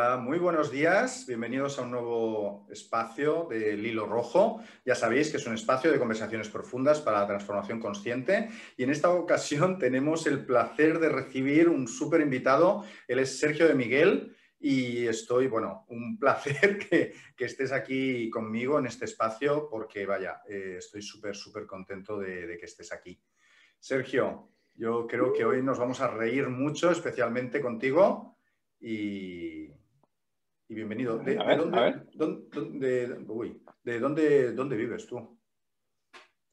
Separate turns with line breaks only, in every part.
Hola, muy buenos días. Bienvenidos a un nuevo espacio del Hilo Rojo. Ya sabéis que es un espacio de conversaciones profundas para la transformación consciente. Y en esta ocasión tenemos el placer de recibir un súper invitado. Él es Sergio de Miguel. Y estoy, bueno, un placer que, estés aquí conmigo en este espacio porque, vaya, eh, estoy súper, súper contento de que estés aquí. Sergio, yo creo que hoy nos vamos a reír mucho, especialmente contigo. Y, bienvenido. ¿De, dónde, dónde, vives tú?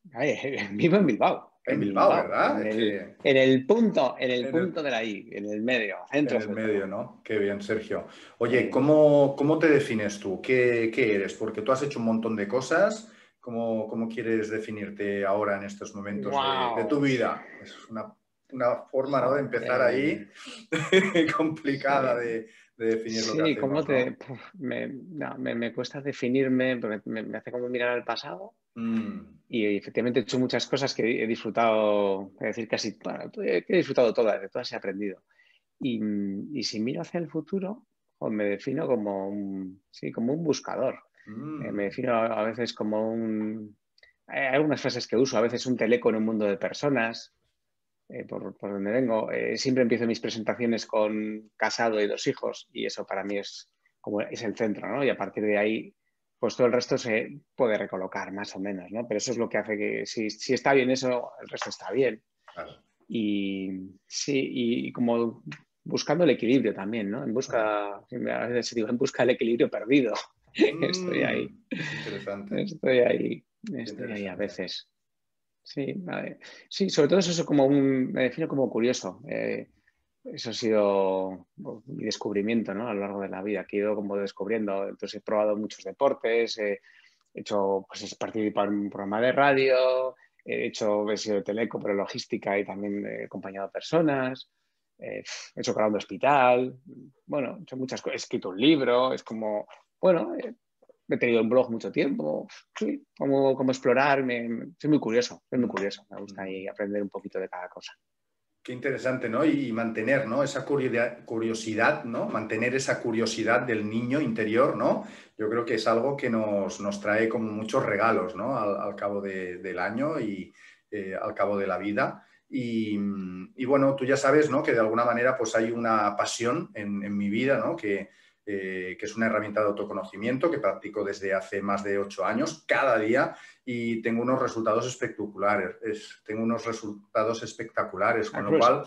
vivo en Bilbao.
En Bilbao, ¿verdad?
En el, punto, en el punto de la I, en el medio, centro.
En el medio, ¿no? Qué bien, Sergio. Oye, ¿cómo, cómo te defines tú? ¿Qué, eres? Porque tú has hecho un montón de cosas. ¿Cómo, cómo quieres definirte ahora en estos momentos de, de, tu vida? Es una una forma ¿no? de empezar ahí complicada de, definir lo que hacemos,
te, me, me, cuesta definirme, porque me, hace como mirar al pasado. Mm. Y efectivamente he hecho muchas cosas que he disfrutado, es decir, casi, bueno, he disfrutado todas, de todas he aprendido. Y, y si miro hacia el futuro, pues me defino como un, sí, como un buscador. Mm. Eh, me defino a veces como un... Hay algunas frases que uso, a veces un teleco en un mundo de personas, eh, por, donde vengo. Eh, siempre empiezo mis presentaciones con casado y dos hijos y eso para mí es como es el centro, ¿no? Y a partir de ahí, pues todo el resto se puede recolocar más o menos, ¿no? Pero eso es lo que hace que si, si está bien eso, el resto está bien. Y sí, y, como buscando el equilibrio también, ¿no? En busca, a veces digo, en busca del equilibrio perdido. estoy ahí.
Interesante.
Estoy ahí, estoy ahí a veces. Sí, sí, sobre todo eso es como un, me defino como curioso. Eh, eso ha sido mi descubrimiento ¿no? a lo largo de la vida, he ido como descubriendo. Entonces he probado muchos deportes, he hecho, pues he participado en un programa de radio, he hecho, he sido de teleco, pero logística y también he acompañado a personas, he hecho un hospital, bueno, he hecho muchas cosas, he escrito un libro, es como, bueno, eh, he tenido un blog mucho tiempo, sí, como, explorar, me, soy muy curioso, soy muy curioso, me gusta ahí aprender un poquito de cada cosa.
Qué interesante, ¿no? Y mantener, ¿no? Esa curiosidad, ¿no? Mantener esa curiosidad del niño interior, ¿no? Yo creo que es algo que nos, trae como muchos regalos, ¿no? Al, cabo del año y eh, al cabo de la vida. Y, bueno, tú ya sabes, ¿no? Que de alguna manera pues hay una pasión en, en mi vida, ¿no? Que, eh, que es una herramienta de autoconocimiento que practico desde hace más de ocho años, cada día, y tengo unos resultados espectaculares. tengo unos resultados espectaculares, con lo pues, cual...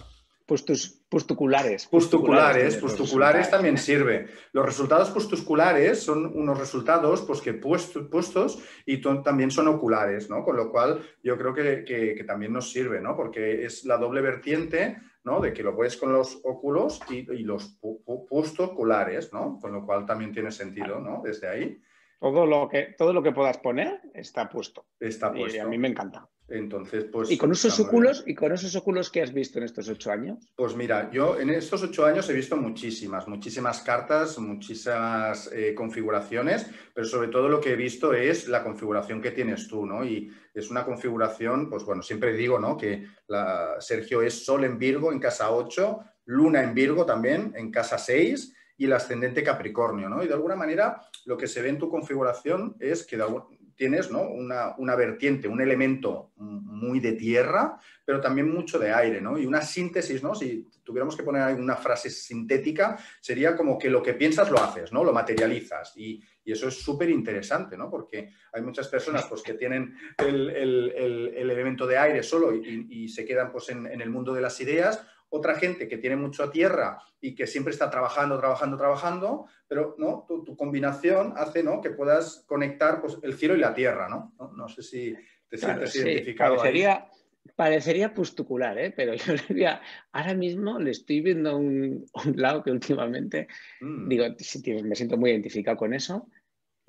Pustus, pusticulares.
Pusticulares, pusticulares también sirve. Los resultados pusticulares son unos resultados pues, que puestos y también son oculares, ¿no? Con lo cual yo creo que, que también nos sirve, ¿no? Porque es la doble vertiente de que lo puedes con los óculos y, los oculares, ¿no? Con lo cual también tiene sentido, ¿no? Desde ahí.
Todo lo que, todo lo que puedas poner está puesto.
Está puesto.
Y a mí me encanta.
Entonces, pues.
¿Y con esos óculos, y con esos óculos que has visto en estos ocho años?
Pues mira, yo en estos ocho años he visto muchísimas, muchísimas cartas, muchísimas eh, configuraciones, pero sobre todo lo que he visto es la configuración que tienes tú, ¿no? Y es una configuración, pues bueno, siempre digo, ¿no? Que la, Sergio es Sol en Virgo en casa 8, Luna en Virgo también en casa 6 y el ascendente Capricornio, ¿no? Y de alguna manera lo que se ve en tu configuración es que tienes ¿no? una, una, vertiente, un elemento muy de tierra, pero también mucho de aire, ¿no? Y una síntesis, ¿no? Si tuviéramos que poner una frase sintética, sería como que lo que piensas lo haces, ¿no? Lo materializas. Y, y eso es súper interesante, ¿no? Porque hay muchas personas pues, que tienen el, el, el, elemento de aire solo y, y se quedan pues, en, en el mundo de las ideas, otra gente que tiene mucha tierra y que siempre está trabajando, trabajando, trabajando, pero ¿no? tu, combinación hace ¿no? que puedas conectar pues, el cielo y la tierra, ¿no? No, sé si te sientes identificado.
Parecería, parecería pustucular, ¿eh? pero yo le ahora mismo le estoy viendo un, un lado que últimamente, mm. digo, me siento muy identificado con eso,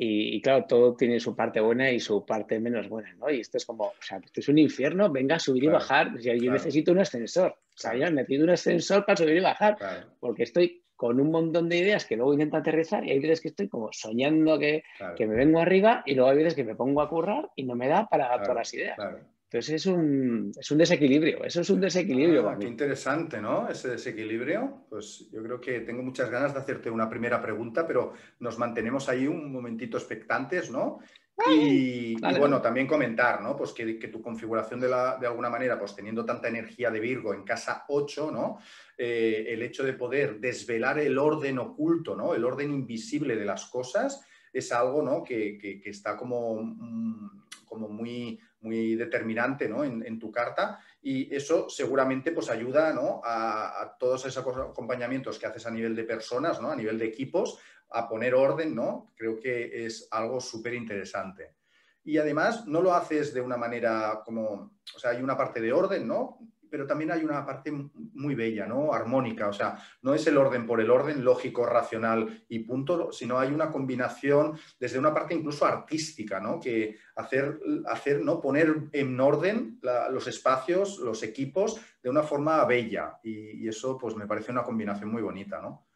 y, claro, todo tiene su parte buena y su parte menos buena, ¿no? Y esto es como, o sea, esto es un infierno, venga a subir y bajar. O sea, yo necesito un ascensor. O sea, yo necesito un ascensor para subir y bajar, porque estoy con un montón de ideas que luego intento aterrizar y hay veces que estoy como soñando que, que me vengo arriba y luego hay veces que me pongo a currar y no me da para todas las ideas. Entonces es un, es un desequilibrio, eso es un desequilibrio.
Ah, qué interesante, ¿no? Ese desequilibrio. Pues yo creo que tengo muchas ganas de hacerte una primera pregunta, pero nos mantenemos ahí un momentito expectantes, ¿no? Y, bueno, también comentar, ¿no? Pues que, tu configuración de, la, de, alguna manera, pues teniendo tanta energía de Virgo en casa 8, ¿no? Eh, el hecho de poder desvelar el orden oculto, ¿no? El orden invisible de las cosas es algo, ¿no? Que, que está como, mm, como muy muy determinante ¿no? en, tu carta y eso seguramente pues ayuda ¿no? a, todos esos acompañamientos que haces a nivel de personas, ¿no? a nivel de equipos, a poner orden, ¿no? Creo que es algo súper interesante. Y además no lo haces de una manera como, o sea, hay una parte de orden, ¿no? pero también hay una parte muy bella, ¿no? Armónica, o sea, no es el orden por el orden, lógico, racional y punto, sino hay una combinación desde una parte incluso artística, ¿no? Que hacer, hacer ¿no? Poner en orden los espacios, los equipos de una forma bella y, eso pues me parece una combinación muy bonita, ¿no?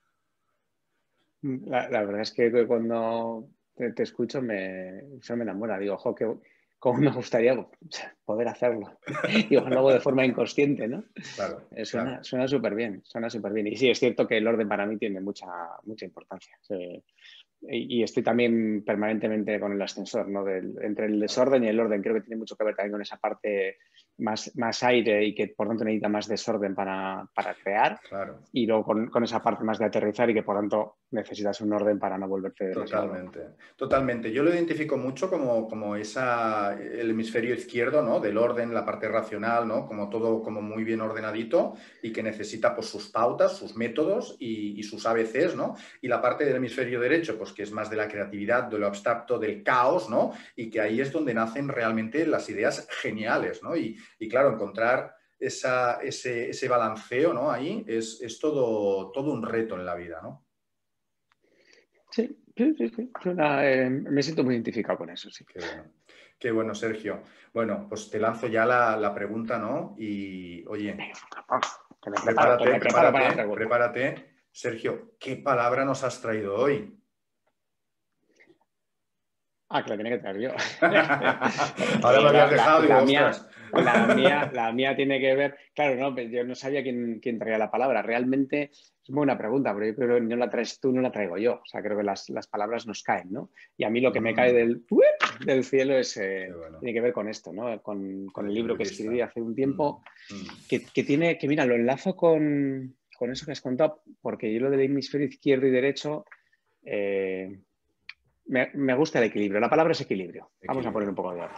La, verdad es que cuando te, escucho me, me enamora, digo, ojo, que cómo me gustaría poder hacerlo. Y luego de forma inconsciente, ¿no? Claro. Eh, suena súper bien, suena súper bien. Y sí, es cierto que el orden para mí tiene mucha, mucha importancia. y estoy también permanentemente con el ascensor, ¿no? entre el desorden y el orden. Creo que tiene mucho que ver también con esa parte más, más aire y que por tanto necesita más desorden para, para crear. Claro. Y luego con, con, esa parte más de aterrizar y que por tanto necesitas un orden para no volverte
Totalmente, totalmente. Yo lo identifico mucho como, como esa, el hemisferio izquierdo, ¿no? Del orden, la parte racional, ¿no? Como todo como muy bien ordenadito y que necesita pues sus pautas, sus métodos y, y sus ABCs, ¿no? Y la parte del hemisferio derecho, pues que es más de la creatividad, de lo abstracto, del caos, ¿no? Y que ahí es donde nacen realmente las ideas geniales, ¿no? Y, y claro, encontrar esa, ese, ese, balanceo ¿no? ahí es, es, todo, todo un reto en la vida, ¿no?
Sí, sí, sí. Eh, me siento muy identificado con eso, sí.
Qué bueno. Qué bueno, Sergio. Bueno, pues te lanzo ya la, la pregunta, ¿no? Y oye, prepárate, prepárate, prepárate. Sergio, ¿qué palabra nos has traído hoy?
Ah, que la tenía que traer yo.
Ahora me habías dejado
la, mía, la, mía, la, mía, tiene que ver. Claro, no, yo no sabía quién, quién, traía la palabra. Realmente es muy buena pregunta, pero yo creo que no la traes tú, no la traigo yo. O sea, creo que las, las palabras nos caen, ¿no? Y a mí lo que me mm. cae del, del cielo es, eh, tiene que ver con esto, ¿no? Con, con el libro que escribí hace un tiempo, mm, mm. que, que, tiene, que mira, lo enlazo con, con eso que has contado, porque yo lo del hemisferio izquierdo y derecho. Eh, me, gusta el equilibrio. La palabra es equilibrio. Vamos a poner un poco de orden.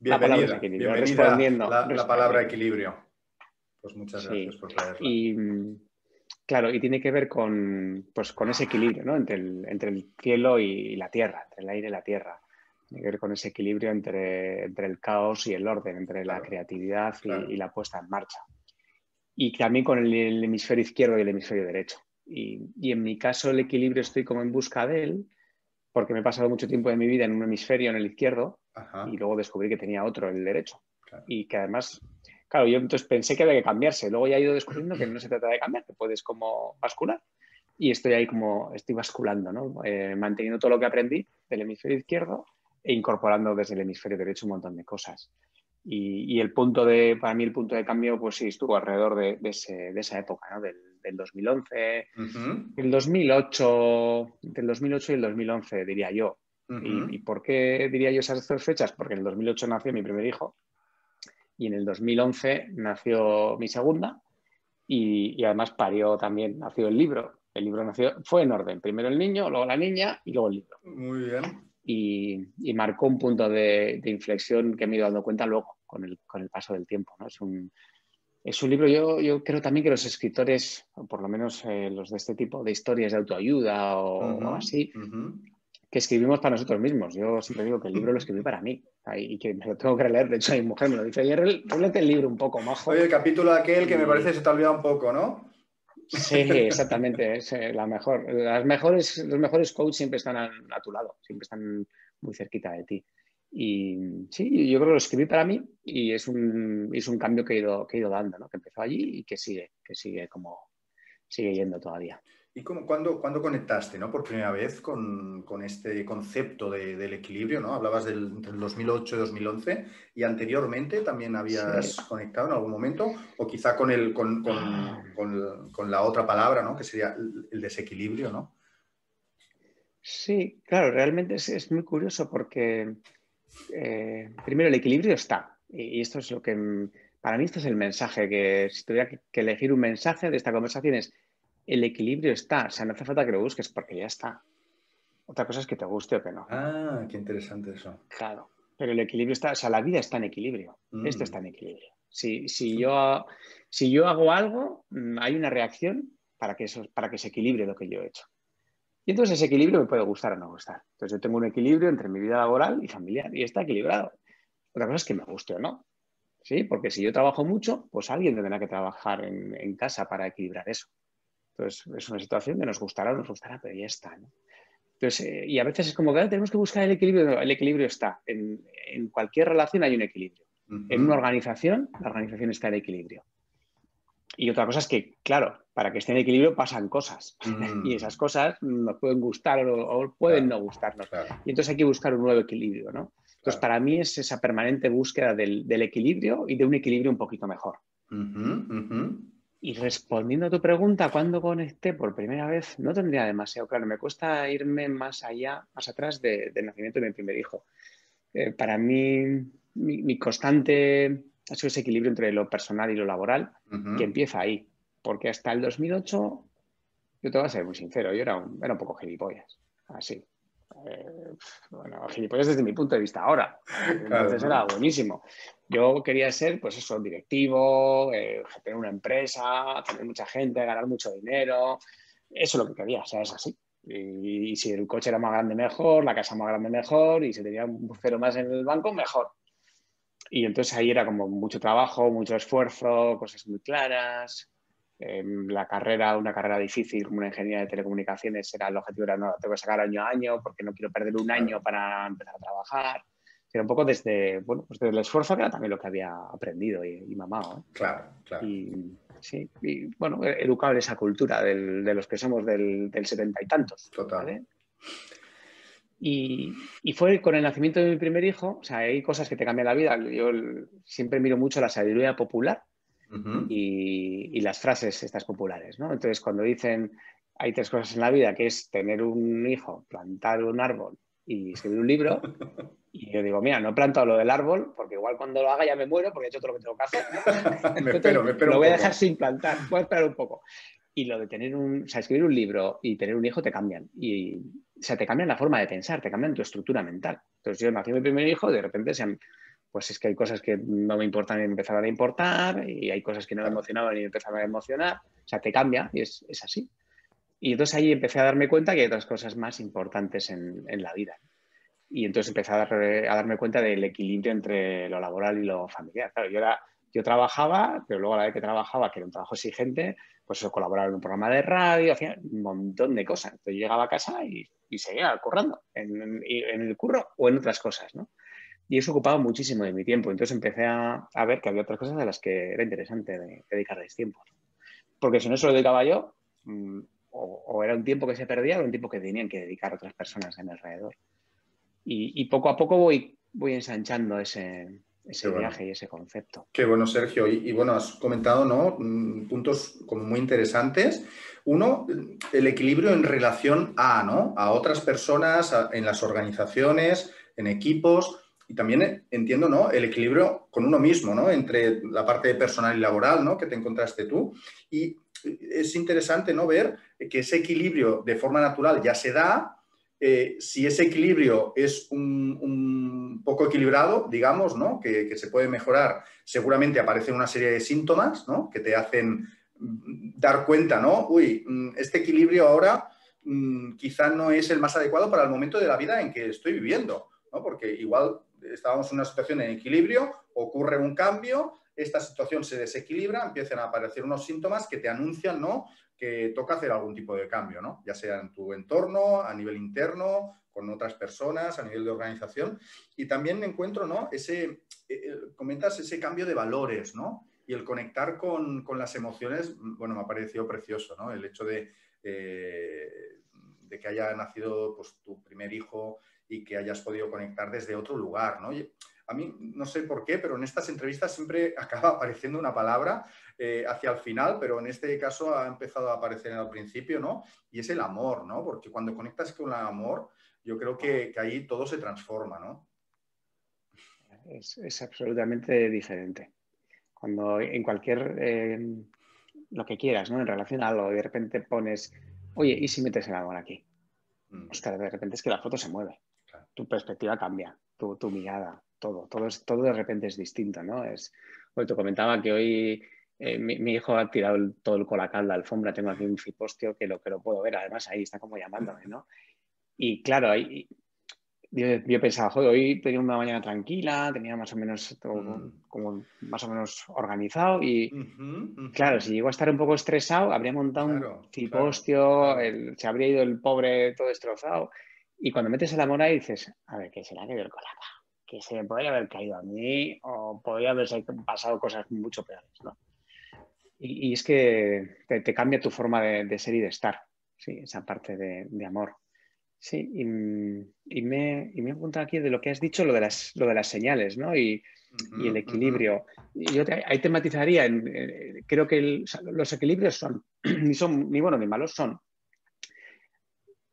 la palabra es equilibrio. Respondiendo, la, palabra equilibrio. Pues muchas gracias por traerla.
Y claro, y tiene que ver con, pues, con ese equilibrio ¿no? entre, el, entre el cielo y la tierra, entre el aire y la tierra. Tiene que ver con ese equilibrio entre, entre el caos y el orden, entre la creatividad y, la puesta en marcha. Y también con el, hemisferio izquierdo y el hemisferio derecho. Y, y, en mi caso el equilibrio estoy como en busca de él, porque me he pasado mucho tiempo de mi vida en un hemisferio, en el izquierdo, y luego descubrí que tenía otro, el derecho. Y que además, claro, yo entonces pensé que había que cambiarse. Luego ya he ido descubriendo que no se trata de cambiar, que puedes como bascular. Y estoy ahí como, estoy basculando, ¿no? Eh, manteniendo todo lo que aprendí del hemisferio izquierdo e incorporando desde el hemisferio derecho un montón de cosas. Y, el punto de, para mí el punto de cambio, pues sí, estuvo alrededor de, de esa época, ¿no? Del, del 2011, el 2008, del 2008 y el 2011, diría yo. ¿Y, por qué diría yo esas dos fechas? Porque en el 2008 nació mi primer hijo y en el 2011 nació mi segunda y, además parió también, nació el libro. El libro nació, fue en orden, primero el niño, luego la niña y luego el libro.
Muy bien.
Y, marcó un punto de, inflexión que me he ido dando cuenta luego con el, con el paso del tiempo. ¿no? Es un, es un libro, yo, yo creo también que los escritores, o por lo menos eh, los de este tipo de historias de autoayuda o, así, que escribimos para nosotros mismos. Yo siempre digo que el libro lo escribí para mí y que me lo tengo que releer. De hecho, mi mujer me lo dice, ayer léete el libro un poco, majo.
Oye, el capítulo aquel que me parece se te ha olvidado un poco, ¿no?
Sí, exactamente. Es eh, la mejor. Las mejores, los mejores coaches siempre están a, a tu lado, siempre están muy cerquita de ti. Y sí, yo creo que lo escribí para mí y es un, es un cambio que he, ido, que he ido dando, ¿no? que empezó allí y que sigue, que sigue como sigue yendo todavía.
¿Y cómo, cuándo, conectaste ¿no? por primera vez con, este concepto del equilibrio? ¿no? Hablabas del, entre el 2008 y 2011 y anteriormente también habías conectado en algún momento o quizá con, el, con, la otra palabra, ¿no? que sería el desequilibrio. ¿no?
Sí, claro, realmente es, muy curioso porque eh, primero el equilibrio está y, esto es lo que, para mí esto es el mensaje, que si tuviera que, que elegir un mensaje de esta conversación es el equilibrio está. O sea, no hace falta que lo busques porque ya está. Otra cosa es que te guste o que no.
Ah, qué interesante eso.
Claro. Pero el equilibrio está, o sea, la vida está en equilibrio. Esto mm. está en equilibrio. Si, si, yo, si yo hago algo, mm, hay una reacción para que, eso, para que se equilibre lo que yo he hecho. Y entonces ese equilibrio me puede gustar o no gustar. Entonces yo tengo un equilibrio entre mi vida laboral y familiar y está equilibrado. Otra cosa es que me guste o no. ¿Sí? Porque si yo trabajo mucho, pues alguien tendrá que trabajar en, en casa para equilibrar eso. Entonces, es una situación que nos gustará o nos gustará, pero ya está. Entonces, eh, y a veces es como que tenemos que buscar el equilibrio. El equilibrio está. En, cualquier relación hay un equilibrio. En una organización, la organización está en equilibrio. Y otra cosa es que, claro, para que esté en equilibrio pasan cosas. y esas cosas nos pueden gustar o, pueden no gustarnos. Y entonces hay que buscar un nuevo equilibrio, ¿no? Entonces, para mí es esa permanente búsqueda del, equilibrio y de un equilibrio un poquito mejor. Y respondiendo a tu pregunta, ¿cuándo conecté por primera vez? No tendría demasiado claro. Me cuesta irme más allá, más atrás del nacimiento de mi primer hijo. Eh, para mí, mi, constante ha sido ese equilibrio entre lo personal y lo laboral, que empieza ahí. Porque hasta el 2008, yo te voy a ser muy sincero, yo era un, era un poco gilipollas. Así. Eh, bueno, gilipollas desde mi punto de vista ahora. Entonces era buenísimo. Yo quería ser, pues eso, directivo, eh, tener una empresa, tener mucha gente, ganar mucho dinero. Eso es lo que quería, o sea, es así. Y, si el coche era más grande, mejor, la casa más grande, mejor, y si tenía un cero más en el banco, mejor. Y entonces ahí era como mucho trabajo, mucho esfuerzo, cosas muy claras. Em, la carrera, una carrera difícil como una ingeniería de telecomunicaciones, era el objetivo era no, tengo que sacar año a año porque no quiero perder un año para empezar a trabajar. Era un poco desde, bueno, pues desde el esfuerzo que era también lo que había aprendido y, mamado.
Claro, claro.
Y, sí, y bueno, educado en esa cultura de los que somos del, setenta y tantos.
Total.
Y, y, fue con el nacimiento de mi primer hijo, o sea, hay cosas que te cambian la vida. Yo siempre miro mucho la sabiduría popular y, las frases estas populares, ¿no? Entonces, cuando dicen hay tres cosas en la vida, que es tener un hijo, plantar un árbol y escribir un libro, y yo digo, mira, no he plantado lo del árbol, porque igual cuando lo haga ya me muero, porque he hecho todo lo que tengo que hacer.
me espero, me espero
Lo voy a dejar sin plantar, voy a esperar un poco. Y lo de tener un, o sea, escribir un libro y tener un hijo te cambian. Y, o sea, te cambian la forma de pensar, te cambian tu estructura mental. Entonces yo nací mi primer hijo, de repente se pues es que hay cosas que no me importan y empezaron a importar, y hay cosas que no me emocionaban y empezaron a emocionar. O sea, te cambia y es, así. Y entonces ahí empecé a darme cuenta que hay otras cosas más importantes en, la vida. Y entonces empecé a, darme cuenta del equilibrio entre lo laboral y lo familiar. Claro, yo, era, yo trabajaba, pero luego a la vez que trabajaba, que era un trabajo exigente, pues eso, colaboraba en un programa de radio, hacía un montón de cosas. Entonces llegaba a casa y, seguía currando en, en, el curro o en otras cosas, ¿no? Y eso ocupaba muchísimo de mi tiempo. Entonces empecé a, ver que había otras cosas a las que era interesante dedicarles tiempo. Porque si no se lo dedicaba yo, mm, o, era un tiempo que se perdía o un tiempo que tenían que dedicar otras personas en alrededor. Y, poco a poco voy, voy ensanchando ese, ese viaje y ese concepto.
Qué bueno, Sergio. Y, bueno, has comentado ¿no? Mm, puntos como muy interesantes. Uno, el equilibrio en relación a, ¿no? a otras personas, en las organizaciones, en equipos y también entiendo, ¿no? El equilibrio con uno mismo, ¿no? Entre la parte personal y laboral, ¿no? Que te encontraste tú. Y es interesante, ¿no? Ver que ese equilibrio de forma natural ya se da. Eh, si ese equilibrio es un, poco equilibrado, digamos, ¿no? Que, se puede mejorar, seguramente aparecen una serie de síntomas. Que te hacen dar cuenta, ¿no? Uy, mm, este equilibrio ahora mm, quizá no es el más adecuado para el momento de la vida en que estoy viviendo, ¿no? Porque igual estábamos en una situación en equilibrio, ocurre un cambio, esta situación se desequilibra, empiezan a aparecer unos síntomas que te anuncian ¿no? que toca hacer algún tipo de cambio, ¿no? ya sea en tu entorno, a nivel interno, con otras personas, a nivel de organización. Y también encuentro, ¿no? Ese, eh, eh, comentas ese cambio de valores, ¿no? Y el conectar con, con, las emociones, bueno, me ha parecido precioso, ¿no? El hecho de eh, de que haya nacido pues, tu primer hijo y que hayas podido conectar desde otro lugar, ¿no? A mí no sé por qué, pero en estas entrevistas siempre acaba apareciendo una palabra eh, hacia el final, pero en este caso ha empezado a aparecer al principio, ¿no? Y es el amor, ¿no? Porque cuando conectas con el amor, yo creo que, ahí todo se transforma, ¿no?
Es, absolutamente diferente. Cuando en cualquier, eh, lo que quieras, ¿no? En relación a algo, de repente pones, oye, ¿y si metes el amor aquí? Mm. de repente es que la foto se mueve. Tu perspectiva cambia, tu, tu mirada, todo, todo, todo de repente es distinto, ¿no? Es, hoy te comentaba que hoy eh, mi, hijo ha tirado todo el colacal de la alfombra, tengo aquí un cipostio que lo, que lo puedo ver, además ahí está como llamándome, ¿no? Y claro, ahí, yo, pensaba, joder, hoy tenía una mañana tranquila, tenía más o menos todo mm. como más o menos organizado y claro, si llego a estar un poco estresado, habría montado un cipostio, se habría ido el pobre todo destrozado y cuando metes el amor ahí dices, a ver, ¿qué será que el colacal? Que se me podría haber caído a mí o podría haberse pasado cosas mucho peores, ¿no? Y, es que te, cambia tu forma de, ser y de estar, sí, esa parte de, amor. Sí, y, me, y me aquí de lo que has dicho, lo de las, lo de las señales, ¿no? Y, el equilibrio. Yo ahí te matizaría, en, creo que los equilibrios son ni son ni buenos ni malos, son.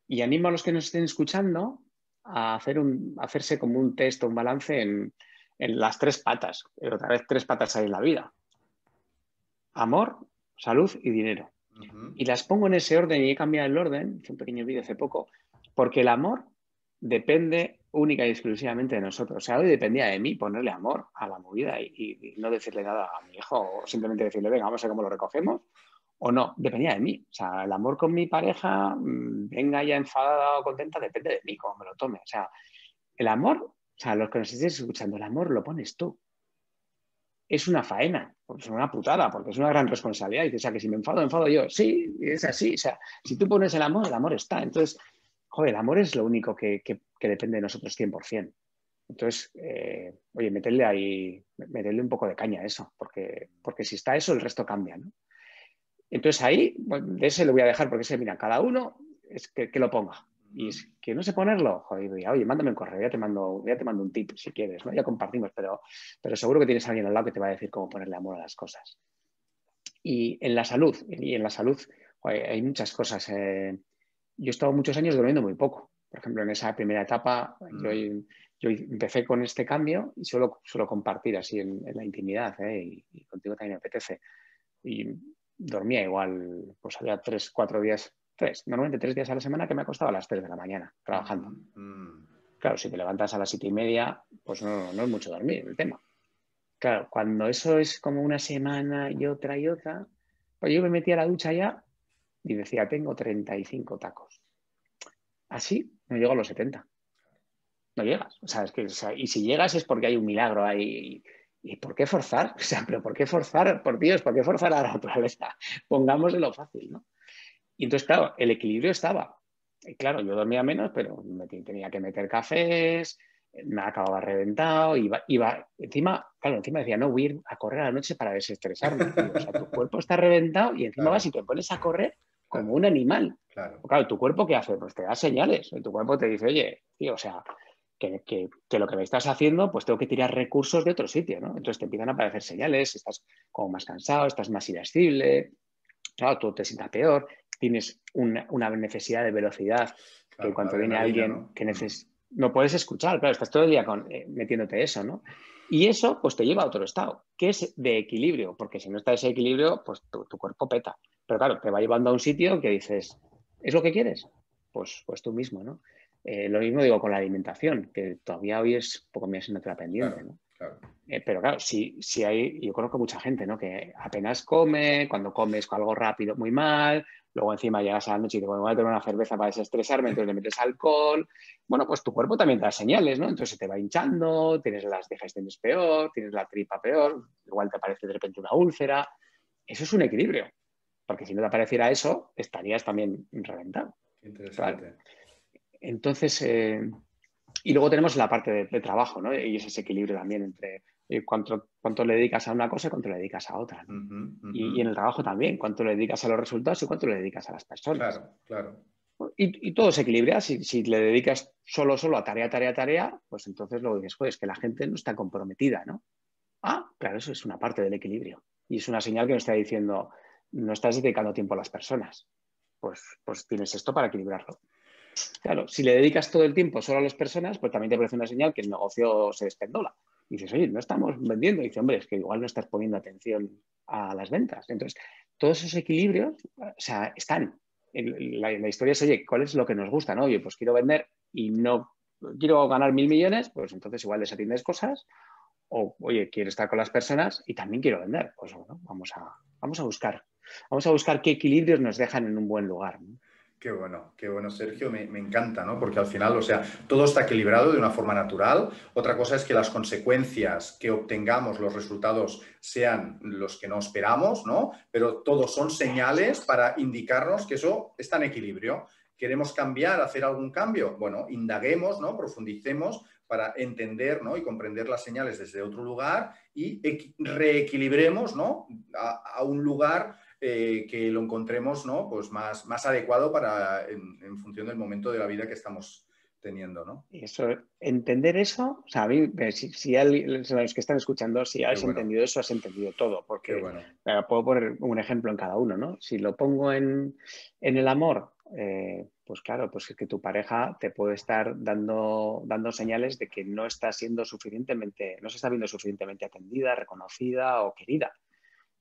Y animo a los que nos estén escuchando a hacer un, hacerse como un test o un balance en, las tres patas. Otra vez tres patas hay en la vida. Amor, salud y dinero. Y las pongo en ese orden y he cambiado el orden, hice un pequeño vídeo hace poco, porque el amor depende única y exclusivamente de nosotros. O sea, hoy dependía de mí ponerle amor a la movida y, no decirle nada a mi hijo o simplemente decirle, venga, vamos a ver cómo lo recogemos o no, dependía de mí. O sea, el amor con mi pareja, mm, venga ya enfadada o contenta, depende de mí, cómo me lo tome. O sea, el amor, o sea, los que nos estéis escuchando, el amor lo pones tú. Es una faena, es una putada, porque es una gran responsabilidad. Y, o sea, que si me enfado, enfado yo. Sí, es así. O sea, si tú pones el amor, el amor está. Entonces, joder, el amor es lo único que, depende de nosotros 100%. Entonces, eh, oye, meterle ahí, meterle un poco de caña a eso, porque, porque si está eso, el resto cambia, ¿no? Entonces ahí, de ese lo voy a dejar porque ese, mira, cada uno es que, lo ponga. Y es que no sé ponerlo, joder, oye, mándame un correo, ya te mando, ya te mando un tip si quieres, ¿no? Ya compartimos, pero, pero seguro que tienes a alguien al lado que te va a decir cómo ponerle amor a las cosas. Y en la salud, y en la salud hay muchas cosas. Eh, yo he estado muchos años durmiendo muy poco. Por ejemplo, en esa primera etapa, yo, empecé con este cambio y solo suelo compartir así en, la intimidad, ¿eh? y, y, contigo también me apetece. Y dormía igual, pues había tres, cuatro días, tres, normalmente tres días a la semana que me acostaba a las tres de la mañana trabajando. Mm. Claro, si te levantas a las siete y media, pues no, no es mucho dormir el tema. Claro, cuando eso es como una semana y otra y otra, pues yo me metía a la ducha ya y decía, tengo 35 tacos. Así no llego a los 70. No llegas. O sea, es que, y si llegas es porque hay un milagro ahí ¿Y por qué forzar? O sea, pero ¿por qué forzar? Por Dios, ¿por qué forzar a la naturaleza? Pongámosle lo fácil, ¿no? Y entonces, claro, el equilibrio estaba. Y claro, yo dormía menos, pero me tenía que meter cafés, me acababa reventado, iba, iba, encima, claro, encima decía, no, voy a ir a correr a la noche para desestresarme. o sea, tu cuerpo está reventado y encima vas y te pones a correr como un animal. Claro. claro, tu cuerpo, ¿qué hace? Pues te da señales. Tu cuerpo te dice, oye, tío, o sea, que, lo que me estás haciendo, pues tengo que tirar recursos de otro sitio, ¿no? Entonces te empiezan a aparecer señales, estás como más cansado, estás más irascible, claro, tú te sientas peor, tienes una, necesidad de velocidad, que cuando viene alguien que necesita, no puedes escuchar, claro, estás todo el día con, eh, metiéndote eso, ¿no? Y eso, pues te lleva a otro estado, que es de equilibrio, porque si no está ese equilibrio, pues tu, tu cuerpo peta. Pero claro, te va llevando a un sitio que dices, ¿es lo que quieres? Pues, pues tú mismo, ¿no? Eh, lo mismo digo con la alimentación, que todavía hoy es poco mi asignatura pendiente. ¿no? Eh, pero claro, si, si hay, yo conozco mucha gente ¿no? que apenas come, cuando comes con algo rápido, muy mal, luego encima llegas a la noche y te voy a tomar una cerveza para desestresarme, entonces le metes alcohol. Bueno, pues tu cuerpo también te da señales, ¿no? Entonces te va hinchando, tienes las digestiones peor, tienes la tripa peor, igual te aparece de repente una úlcera. Eso es un equilibrio, porque si no te apareciera eso, estarías también reventado.
Interesante.
Entonces, eh, Y luego tenemos la parte de, trabajo, ¿no? Y ese equilibrio también entre eh, cuánto, cuánto le dedicas a una cosa y cuánto le dedicas a otra. Y, en el trabajo también, cuánto le dedicas a los resultados y cuánto le dedicas a las personas.
Claro, claro.
Y, todo se equilibra. Si, si, le dedicas solo, solo a tarea, tarea, tarea, pues entonces luego dices, pues que la gente no está comprometida, ¿no? Ah, claro, eso es una parte del equilibrio. Y es una señal que nos está diciendo, no estás dedicando tiempo a las personas. Pues, pues tienes esto para equilibrarlo. Claro, si le dedicas todo el tiempo solo a las personas, pues también te parece una señal que el negocio se despendola. Y dices, oye, no estamos vendiendo. Y dice, hombre, es que igual no estás poniendo atención a las ventas. Entonces, todos esos equilibrios, o sea, están. La, historia es, oye, ¿cuál es lo que nos gusta? ¿no? Oye, pues quiero vender y no quiero ganar mil millones, pues entonces igual desatiendes cosas. O, oye, quiero estar con las personas y también quiero vender. Pues bueno, vamos a, vamos a buscar. Vamos a buscar qué equilibrios nos dejan en un buen lugar.
Qué bueno, qué bueno, Sergio, me, encanta, ¿no? Porque al final, o sea, todo está equilibrado de una forma natural. Otra cosa es que las consecuencias que obtengamos, los resultados, sean los que no esperamos, ¿no? Pero todos son señales para indicarnos que eso está en equilibrio. ¿Queremos cambiar, hacer algún cambio? Bueno, indaguemos, ¿no? Profundicemos para entender ¿no? y comprender las señales desde otro lugar y reequilibremos ¿no? a un lugar eh, que lo encontremos ¿no? pues más, más adecuado para, en, función del momento de la vida que estamos teniendo. ¿no?
Eso, entender eso, o sea, a mí, eh, si, si los que están escuchando, si has entendido eso, has entendido todo, porque eh, puedo poner un ejemplo en cada uno, ¿no? Si lo pongo en, en el amor, pues claro, pues es que tu pareja te puede estar dando, dando señales de que no está siendo suficientemente, no se está viendo suficientemente atendida, reconocida o querida.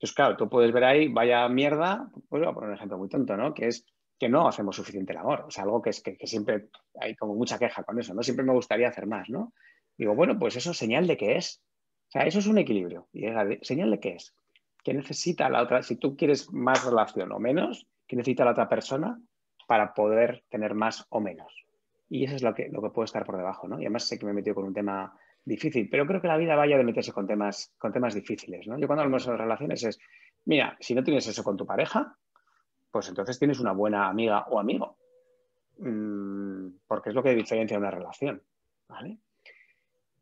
Entonces, claro, tú puedes ver ahí, vaya mierda, pues voy a poner un ejemplo muy tonto, ¿no? Que es que no hacemos suficiente el amor. O sea, algo que es que, siempre hay como mucha queja con eso, ¿no? Siempre me gustaría hacer más, ¿no? Digo, bueno, pues eso es señal de que es. O sea, eso es un equilibrio. Y señal de que es. Que necesita la otra, si tú quieres más relación o menos, que necesita la otra persona para poder tener más o menos. Y eso es lo que, lo que puede estar por debajo, ¿no? Y además sé que me he metido con un tema difícil, pero creo que la vida vaya de meterse con temas, con temas difíciles. ¿no? Yo cuando hablamos de relaciones es, mira, si no tienes eso con tu pareja, pues entonces tienes una buena amiga o amigo, mm, porque es lo que diferencia una relación. ¿vale?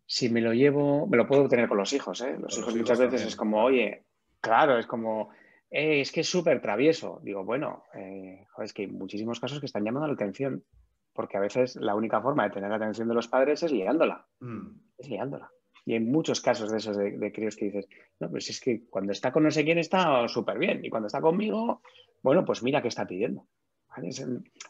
Si me lo llevo, me lo puedo tener con los hijos. ¿eh? Los hijos muchas veces es como, oye, claro, es como, eh, es que es súper travieso. Digo, bueno, eh, es que hay muchísimos casos que están llamando la atención porque a veces la única forma de tener la atención de los padres es liándola. Mm. Es liándola. Y hay muchos casos de esos de, críos que dices, no, pues es que cuando está con no sé quién está súper bien y cuando está conmigo, bueno, pues mira qué está pidiendo.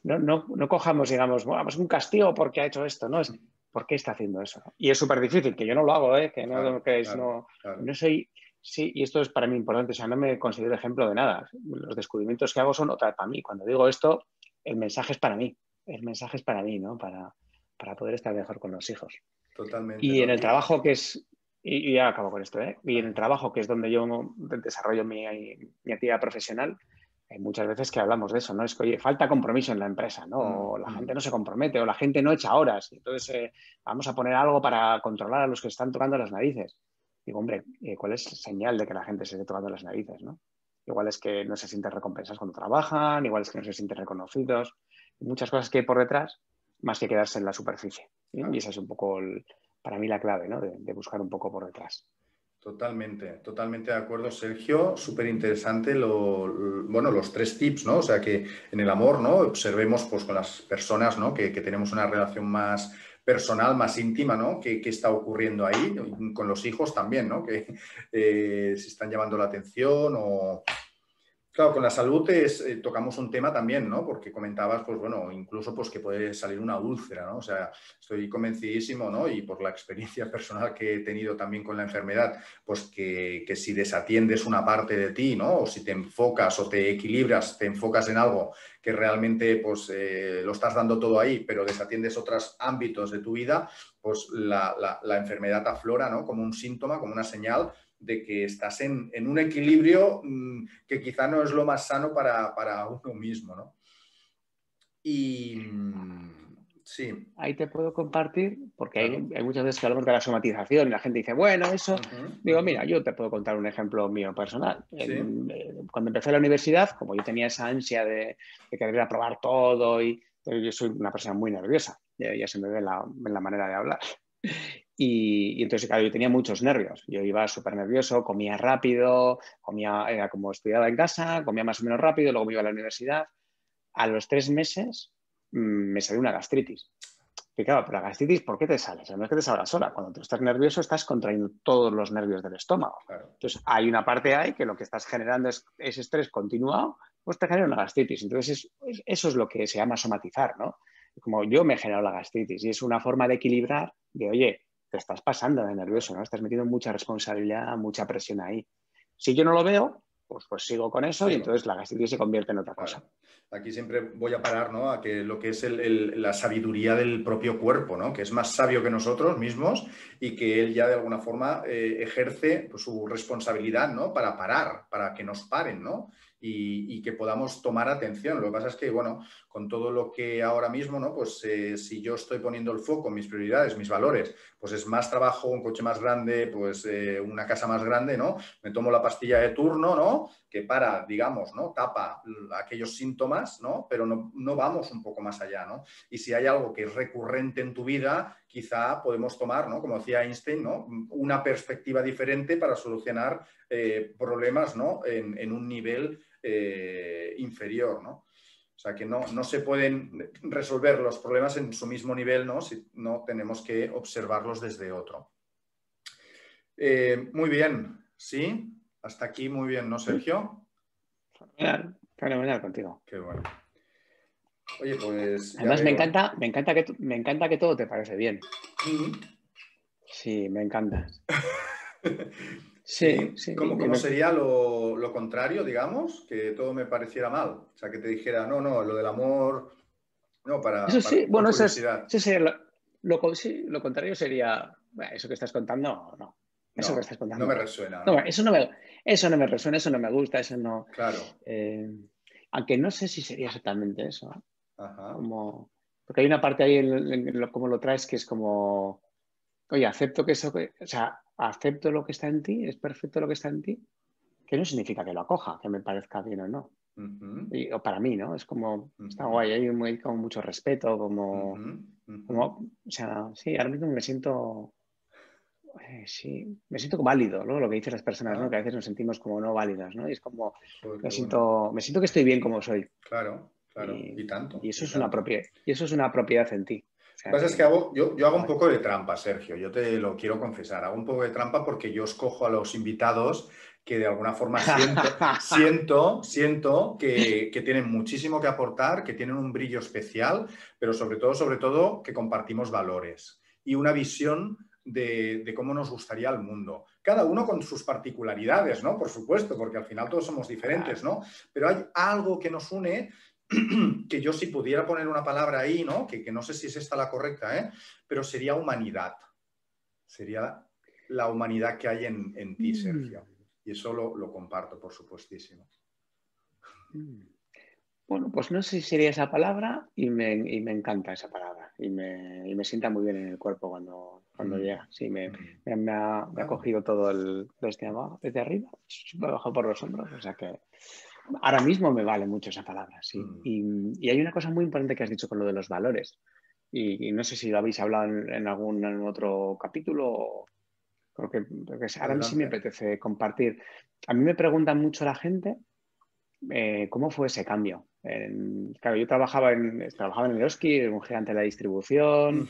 No, no, no, cojamos, digamos, bueno, pues un castigo porque ha hecho esto, ¿no? Es por qué está haciendo eso. Y es súper difícil, que yo no lo hago, ¿eh? que no, que es, no, no soy, sí, y esto es para mí importante, o sea, no me considero ejemplo de nada. Los descubrimientos que hago son otra para mí. Cuando digo esto, el mensaje es para mí el mensaje es para mí, ¿no? Para, poder estar mejor con los hijos.
Totalmente.
Y en el trabajo que es, y, ya acabo con esto, ¿eh? Y en el trabajo que es donde yo desarrollo mi, mi actividad profesional, hay muchas veces que hablamos de eso, ¿no? Es que, oye, falta compromiso en la empresa, ¿no? Mm, o la mm. gente no se compromete, o la gente no echa horas. Entonces, eh, vamos a poner algo para controlar a los que están tocando las narices. Digo, hombre, eh, ¿cuál es la señal de que la gente se esté tocando las narices, ¿no? Igual es que no se sienten recompensados cuando trabajan, igual es que no se sienten reconocidos muchas cosas que hay por detrás, más que quedarse en la superficie. Y esa es un poco, para mí, la clave, ¿no? de, buscar un poco por detrás.
Totalmente, totalmente de acuerdo, Sergio. Súper interesante lo, bueno, los tres tips, ¿no? O sea, que en el amor, ¿no? Observemos pues, con las personas, ¿no? Que, tenemos una relación más personal, más íntima, ¿no? ¿Qué, está ocurriendo ahí? Con los hijos también, ¿no? Que eh, se están llamando la atención o, Claro, con la salud es, eh, tocamos un tema también, ¿no? Porque comentabas, pues bueno, incluso pues que puede salir una úlcera, ¿no? O sea, estoy convencidísimo, ¿no? Y por la experiencia personal que he tenido también con la enfermedad, pues que, si desatiendes una parte de ti, ¿no? O si te enfocas o te equilibras, te enfocas en algo que realmente pues eh, lo estás dando todo ahí, pero desatiendes otros ámbitos de tu vida, pues la, la enfermedad aflora, ¿no? Como un síntoma, como una señal de que estás en, un equilibrio mm, que quizá no es lo más sano para, uno mismo, ¿no? Y mm, sí.
Ahí te puedo compartir, porque hay, muchas veces que hablamos de la somatización y la gente dice, bueno, eso. Digo, mira, yo te puedo contar un ejemplo mío personal. Eh, cuando empecé la universidad, como yo tenía esa ansia de, de querer probar todo y yo soy una persona muy nerviosa. ya, se me ve la, la manera de hablar. Y, entonces, claro, yo tenía muchos nervios. Yo iba súper nervioso, comía rápido, comía, era como estudiaba en casa, comía más o menos rápido, luego me iba a la universidad. A los tres meses mm, me salió una gastritis. Y claro, pero la gastritis, ¿por qué te sale? no es que te salga sola. Cuando tú estás nervioso, estás contrayendo todos los nervios del estómago. Entonces, hay una parte ahí que lo que estás generando es ese estrés continuado, pues te genera una gastritis. Entonces, eso es lo que se llama somatizar, ¿no? Como yo me he generado la gastritis y es una forma de equilibrar de, oye, te estás pasando de nervioso, ¿no? Estás metiendo mucha responsabilidad, mucha presión ahí. Si yo no lo veo, pues, pues sigo con eso y entonces la gastritis se convierte en otra cosa.
Aquí siempre voy a parar ¿no? a que lo que es la sabiduría del propio cuerpo, ¿no? que es más sabio que nosotros mismos y que él ya de alguna forma eh, ejerce pues, su responsabilidad ¿no? para parar, para que nos paren. ¿no? Y, que podamos tomar atención. Lo que pasa es que, bueno, con todo lo que ahora mismo, ¿no? Pues eh, si yo estoy poniendo el foco, mis prioridades, mis valores, pues es más trabajo, un coche más grande, pues eh, una casa más grande, ¿no? Me tomo la pastilla de turno, ¿no? Que para, digamos, ¿no? Tapa aquellos síntomas, ¿no? Pero no, no vamos un poco más allá, ¿no? Y si hay algo que es recurrente en tu vida, quizá podemos tomar, ¿no? Como decía Einstein, ¿no? Una perspectiva diferente para solucionar eh, problemas, ¿no? En, en un nivel eh, inferior, ¿no? O sea, que no, se pueden resolver los problemas en su mismo nivel, ¿no? Si no tenemos que observarlos desde otro. Eh, muy bien, ¿sí? Hasta aquí muy bien, ¿no, Sergio?
Fenomenal, fenomenal contigo.
Qué bueno. Oye, pues.
Además, me encanta, me, encanta que, me encanta que todo te parece bien. Sí, me encanta.
Sí, sí. ¿Cómo, sería lo, contrario, digamos? Que todo me pareciera mal. O sea, que te dijera, no, no, lo del amor, no, para.
Eso sí, bueno, eso es, sí, lo, lo, contrario sería, eso que estás contando, no. Eso que estás contando.
No me resuena.
No, eso, no me, eso no me resuena, eso no me gusta, eso no.
Claro.
Eh, aunque no sé si sería exactamente eso. ¿eh? Ajá. Como, porque hay una parte ahí en, cómo lo traes que es como oye, acepto que eso, o sea, acepto lo que está en ti, es perfecto lo que está en ti, que no significa que lo acoja, que me parezca bien o no. o para mí, ¿no? Es como, está guay, hay muy, como mucho respeto, como, como, o sea, sí, ahora mismo me siento, eh, sí, me siento válido, ¿no? Lo que dicen las personas, ¿no? Que a veces nos sentimos como no válidas, ¿no? Y es como, me, siento, me siento que estoy bien como soy.
Claro, claro, y, tanto.
Y eso, es Una propiedad, y eso es una propiedad en ti.
Lo que pasa es que hago, yo, yo, hago un poco de trampa, Sergio, yo te lo quiero confesar, hago un poco de trampa porque yo escojo a los invitados que de alguna forma siento, siento, siento que, que, tienen muchísimo que aportar, que tienen un brillo especial, pero sobre todo, sobre todo, que compartimos valores y una visión de, de, cómo nos gustaría el mundo. Cada uno con sus particularidades, ¿no? Por supuesto, porque al final todos somos diferentes, ¿no? Pero hay algo que nos une que yo si pudiera poner una palabra ahí, ¿no? Que, no sé si es esta la correcta, ¿eh? Pero sería humanidad. Sería la humanidad que hay en, ti, mm. Sergio. Y eso lo, comparto, por supuestísimo.
Mm. Bueno, pues no sé si sería esa palabra y me, encanta esa palabra y me, sienta muy bien en el cuerpo cuando, cuando mm. llega. Sí, me, ha, cogido todo el, desde, abajo, desde arriba, me ha bajado por los hombros, o sea que ahora mismo me vale mucho esa palabra, sí. Mm. Y, hay una cosa muy importante que has dicho con lo de los valores. Y, no sé si lo habéis hablado en, algún otro capítulo. Creo que, ahora sí me apetece compartir. A mí me preguntan mucho la gente eh, cómo fue ese cambio. claro, yo trabajaba en, trabajaba en el Oski, un gigante de la distribución.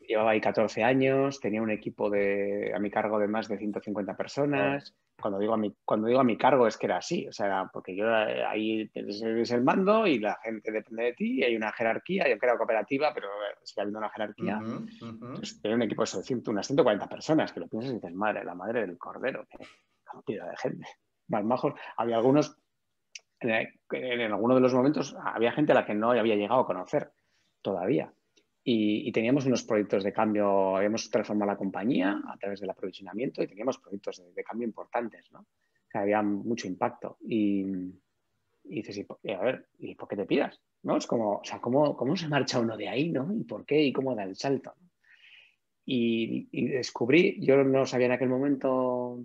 Llevaba ahí 14 años, tenía un equipo de, a mi cargo de más de 150 personas cuando digo, a mi, cuando digo a mi cargo es que era así, o sea, porque yo eh, ahí tienes el mando y la gente depende de ti y hay una jerarquía, yo creo cooperativa, pero sigue habiendo una jerarquía. Uh un equipo de unas 140 personas, que lo piensas y dices, madre, la madre del cordero, qué cantidad de gente. Más majos. Había algunos, en, en alguno de los momentos, había gente a la que no había llegado a conocer todavía. Y, teníamos unos proyectos de cambio, habíamos transformado la compañía a través del aprovisionamiento y teníamos proyectos de, cambio importantes, ¿no? O sea, había mucho impacto. Y, dices, y, a ver, ¿y por qué te pidas? ¿No? Es como, o sea, ¿cómo, ¿cómo, se marcha uno de ahí, ¿no? ¿Y por qué? ¿Y cómo da el salto? Y, descubrí, yo no sabía en aquel momento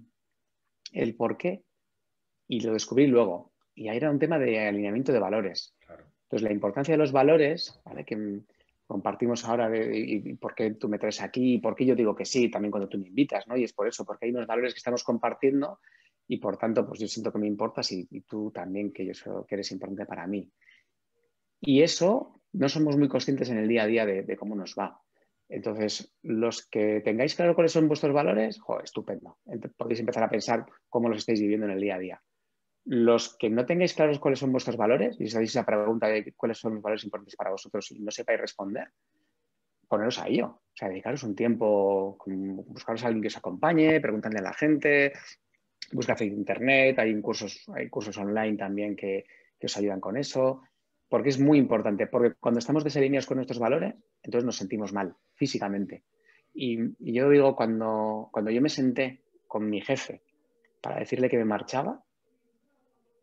el por qué, y lo descubrí luego. Y ahí era un tema de alineamiento de valores. Entonces, la importancia de los valores, ¿vale? Que, compartimos ahora de, y, por qué tú me traes aquí y por qué yo digo que sí también cuando tú me invitas, ¿no? Y es por eso, porque hay unos valores que estamos compartiendo y por tanto, pues yo siento que me importas y, tú también, que yo que eres importante para mí. Y eso no somos muy conscientes en el día a día de, cómo nos va. Entonces, los que tengáis claro cuáles son vuestros valores, jo, estupendo. podéis empezar a pensar cómo los estáis viviendo en el día a día. Los que no tengáis claros cuáles son vuestros valores y os hacéis la pregunta de cuáles son los valores importantes para vosotros y no sepáis responder, poneros a ello. O sea, dedicaros un tiempo, buscaros a alguien que os acompañe, preguntadle a la gente, buscad en internet, hay cursos, hay cursos online también que, os ayudan con eso, porque es muy importante, porque cuando estamos desalineados con nuestros valores, entonces nos sentimos mal físicamente. Y, y yo digo, cuando, cuando yo me senté con mi jefe para decirle que me marchaba,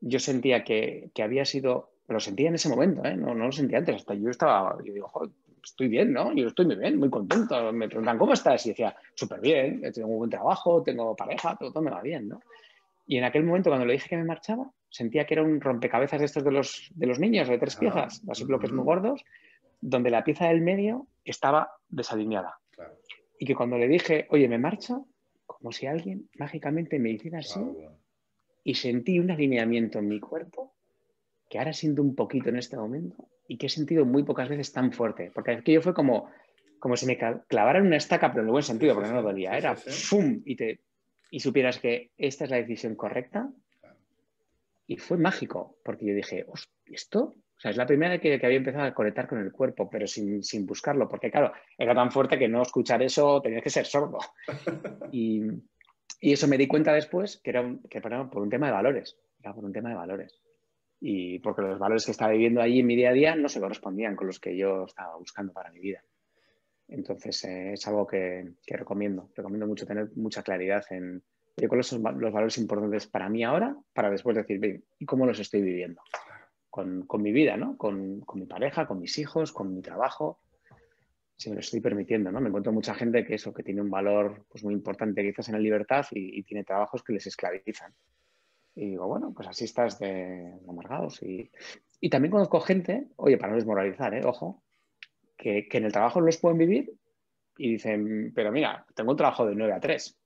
yo sentía que, había sido, lo sentía en ese momento, ¿eh? no, lo sentía antes, hasta yo estaba, yo digo, Joder, estoy bien, ¿no? Yo estoy muy bien, muy contento. Me preguntan, ¿cómo estás? Y decía, súper bien, tengo un buen trabajo, tengo pareja, todo, me va bien, ¿no? Y en aquel momento, cuando le dije que me marchaba, sentía que era un rompecabezas de estos de los, de los niños, de tres piezas, así bloques muy gordos, donde la pieza del medio estaba desalineada. Y que cuando le dije, oye, me marcho, como si alguien mágicamente me hiciera así, y sentí un alineamiento en mi cuerpo que ahora siento un poquito en este momento y que he sentido muy pocas veces tan fuerte. Porque aquello fue como, como si me clavaran una estaca, pero en el buen sentido, porque no dolía. Era ¡fum! Y, te, y supieras que esta es la decisión correcta. Y fue mágico, porque yo dije, ¿esto? O sea, es la primera vez que, había empezado a conectar con el cuerpo, pero sin, sin, buscarlo, porque claro, era tan fuerte que no escuchar eso tenías que ser sordo. Y, y eso me di cuenta después que era, que era por un tema de valores, era por un tema de valores. Y porque los valores que estaba viviendo allí en mi día a día no se correspondían con los que yo estaba buscando para mi vida. Entonces eh, es algo que, que, recomiendo. Recomiendo mucho tener mucha claridad en cuáles son los valores importantes para mí ahora, para después decir, bien, ¿y cómo los estoy viviendo? Con, con mi vida, ¿no? Con, con, mi pareja, con mis hijos, con mi trabajo, si me lo estoy permitiendo, ¿no? Me encuentro mucha gente que eso, que tiene un valor pues, muy importante quizás en la libertad y, tiene trabajos que les esclavizan. Y digo, bueno, pues así estás de, amargados. Y, y, también conozco gente, oye, para no desmoralizar, ¿eh? ojo, que, que, en el trabajo los pueden vivir y dicen, pero mira, tengo un trabajo de 9 a 3.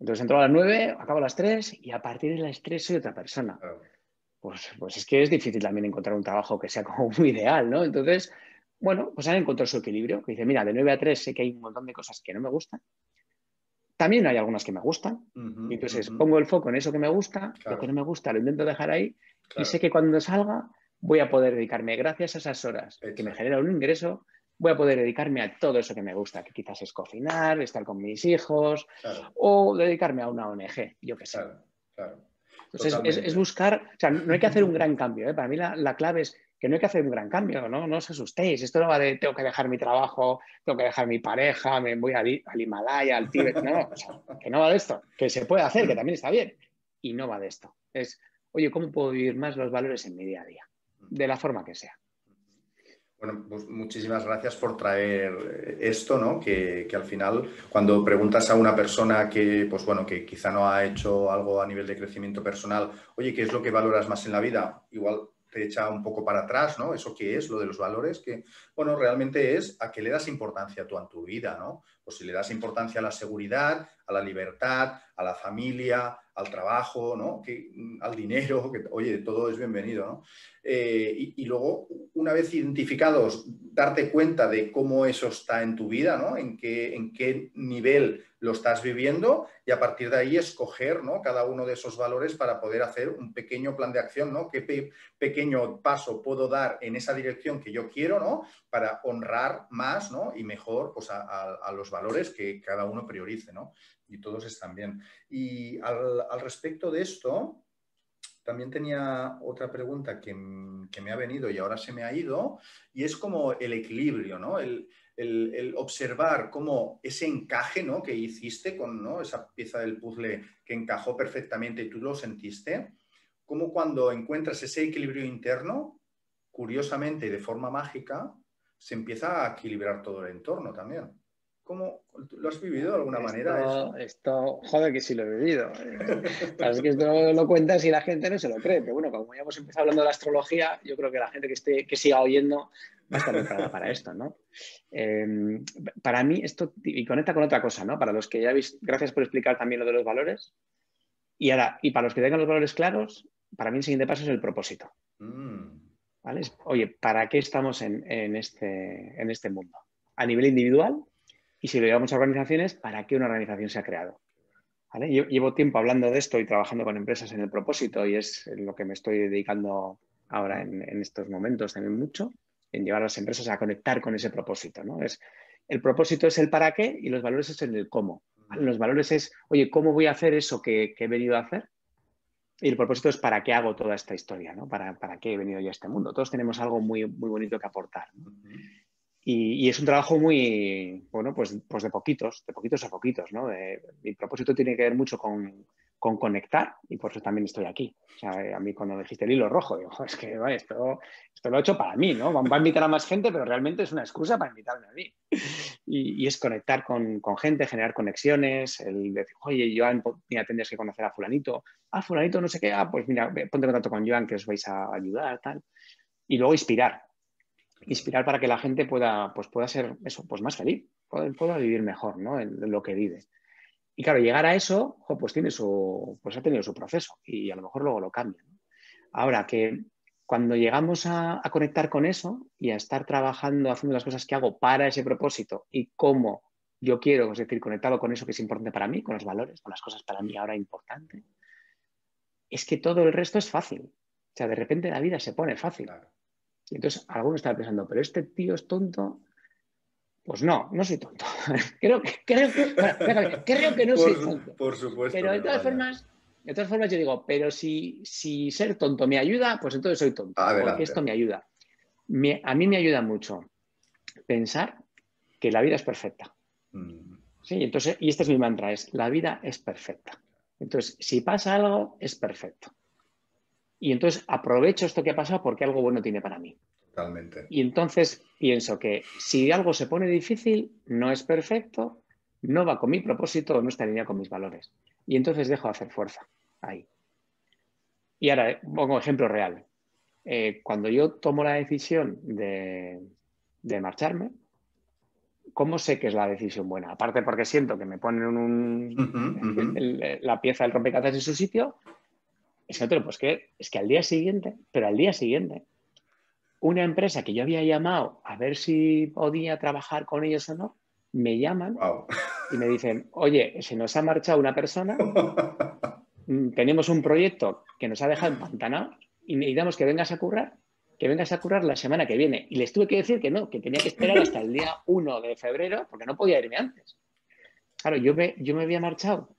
Entonces entro a las 9, acabo a las 3 y a partir de las 3 soy otra persona. Pues, pues es que es difícil también encontrar un trabajo que sea como muy ideal, ¿no? Entonces, bueno, pues han encontrado su equilibrio, que dice, mira, de 9 a 3 sé que hay un montón de cosas que no me gustan. También hay algunas que me gustan. y entonces pongo el foco en eso que me gusta, lo que no me gusta lo intento dejar ahí y sé que cuando salga voy a poder dedicarme, gracias a esas horas que me genera un ingreso, voy a poder dedicarme a todo eso que me gusta, que quizás es cocinar, estar con mis hijos o dedicarme a una ONG, yo qué sé. Entonces es, buscar, o sea, no hay que hacer un gran cambio. ¿eh? Para mí la clave es que no hay que hacer un gran cambio, ¿no? No os asustéis. Esto no va de tengo que dejar mi trabajo, tengo que dejar mi pareja, me voy al, Himalaya, al Tíbet. No, que no va de esto. Que se puede hacer, que también está bien. Y no va de esto. Es, oye, ¿cómo puedo vivir más los valores en mi día a día? De la forma que sea.
Bueno, pues muchísimas gracias por traer esto, ¿no? Que, que, al final, cuando preguntas a una persona que, pues bueno, que quizá no ha hecho algo a nivel de crecimiento personal, oye, ¿qué es lo que valoras más en la vida? Igual te echa un poco para atrás, ¿no? Eso que es, lo de los valores, que, bueno, realmente es a qué le das importancia tú a tu vida, ¿no? Pues si le das importancia a la seguridad, a la libertad, a la familia, al trabajo, ¿no? Que, mm, al dinero, que, oye, todo es bienvenido, ¿no? Eh, y, luego, una vez identificados, darte cuenta de cómo eso está en tu vida, ¿no? En qué, en qué nivel lo estás viviendo y a partir de ahí escoger ¿no? cada uno de esos valores para poder hacer un pequeño plan de acción, ¿no? ¿Qué pequeño paso puedo dar en esa dirección que yo quiero, ¿no? Para honrar más, ¿no? Y mejor pues, a, los valores que cada uno priorice, ¿no? Y todos están bien. Y al, respecto de esto, también tenía otra pregunta que, que, me ha venido y ahora se me ha ido, y es como el equilibrio, ¿no? El, el, observar cómo ese encaje ¿no? que hiciste con ¿no? esa pieza del puzzle que encajó perfectamente y tú lo sentiste, como cuando encuentras ese equilibrio interno, curiosamente y de forma mágica, se empieza a equilibrar todo el entorno también. ¿Cómo lo has vivido de alguna manera?
Esto, joder, que sí lo he vivido. es que esto lo cuentas y la gente no se lo cree, pero bueno, como ya hemos empezado hablando de la astrología, yo creo que la gente que, esté, que siga oyendo más tarde para esto, ¿no? Em, para mí esto, y conecta con otra cosa, ¿no? Para los que ya habéis, gracias por explicar también lo de los valores. Y ahora, y para los que tengan los valores claros, para mí el siguiente paso es el propósito. Mm. ¿Vale? Oye, ¿para qué estamos en, este, en este mundo? A nivel individual, y si lo llevamos a organizaciones, ¿para qué una organización se ha creado? Llevo tiempo hablando de esto y trabajando con empresas en el propósito y es lo que me estoy dedicando ahora en, estos momentos también mucho, en llevar a las empresas a conectar con ese propósito. ¿no? Es, el propósito es el para qué y los valores es el cómo. Los valores es, oye, ¿cómo voy a hacer eso que, he venido a hacer? Y el propósito es para qué hago toda esta historia, ¿no? ¿Para, para qué he venido yo a este mundo? Todos tenemos algo muy, muy bonito que aportar. Y, es un trabajo muy, bueno, pues, pues de poquitos, de poquitos a poquitos, ¿no? mi propósito tiene que ver mucho con, conectar y por eso también estoy aquí. O sea, a mí cuando dijiste el hilo rojo, digo, es que esto, esto lo he hecho para mí, ¿no? Va a invitar a más gente, pero realmente es una excusa para invitarme a mí. Y, es conectar con, gente, generar conexiones, el decir, oye, Joan, mira, tendrías que conocer a fulanito. Ah, fulanito, no sé qué, ah, pues mira, ponte en contacto con Joan que os vais a ayudar, tal. Y luego inspirar, inspirar para que la gente pueda, pues pueda ser eso, pues más feliz, pueda, vivir mejor ¿no? en, lo que vive. Y claro, llegar a eso, pues tiene su, pues ha tenido su proceso y a lo mejor luego lo cambia. Ahora que cuando llegamos a, conectar con eso y a estar trabajando, haciendo las cosas que hago para ese propósito y cómo yo quiero, es decir, conectado con eso que es importante para mí, con los valores, con las cosas para mí ahora importantes, es que todo el resto es fácil. O sea, de repente la vida se pone fácil. Y entonces alguno estaba pensando, pero este tío es tonto. Pues no, no soy tonto. creo, que, creo, que, no soy tonto.
Por supuesto.
Pero de todas formas, de todas formas yo digo, pero si, si ser tonto me ayuda, pues entonces soy tonto. Porque esto me ayuda. a mí me ayuda mucho pensar que la vida es perfecta. Mm. Sí, entonces, y este es mi mantra, es la vida es perfecta. Entonces, si pasa algo, es perfecto y entonces aprovecho esto que ha pasado porque algo bueno tiene para mí.
Totalmente.
Y entonces pienso que si algo se pone difícil, no es perfecto, no va con mi propósito o no está en línea con mis valores. Y entonces dejo de hacer fuerza ahí. Y ahora eh, pongo ejemplo real. Eh, cuando yo tomo la decisión de, marcharme, ¿cómo sé que es la decisión buena? Aparte porque siento que me ponen un, la pieza del rompecabezas en su sitio, es que pues que, es que al día siguiente, pero al día siguiente, una empresa que yo había llamado a ver si podía trabajar con ellos o no, me llaman y me dicen, oye, se nos ha marchado una persona, mm, tenemos un proyecto que nos ha dejado empantanado y necesitamos que vengas a currar, que vengas a currar la semana que viene. Y les tuve que decir que no, que tenía que esperar hasta el día 1 de febrero porque no podía irme antes. Claro, yo me, yo me había marchado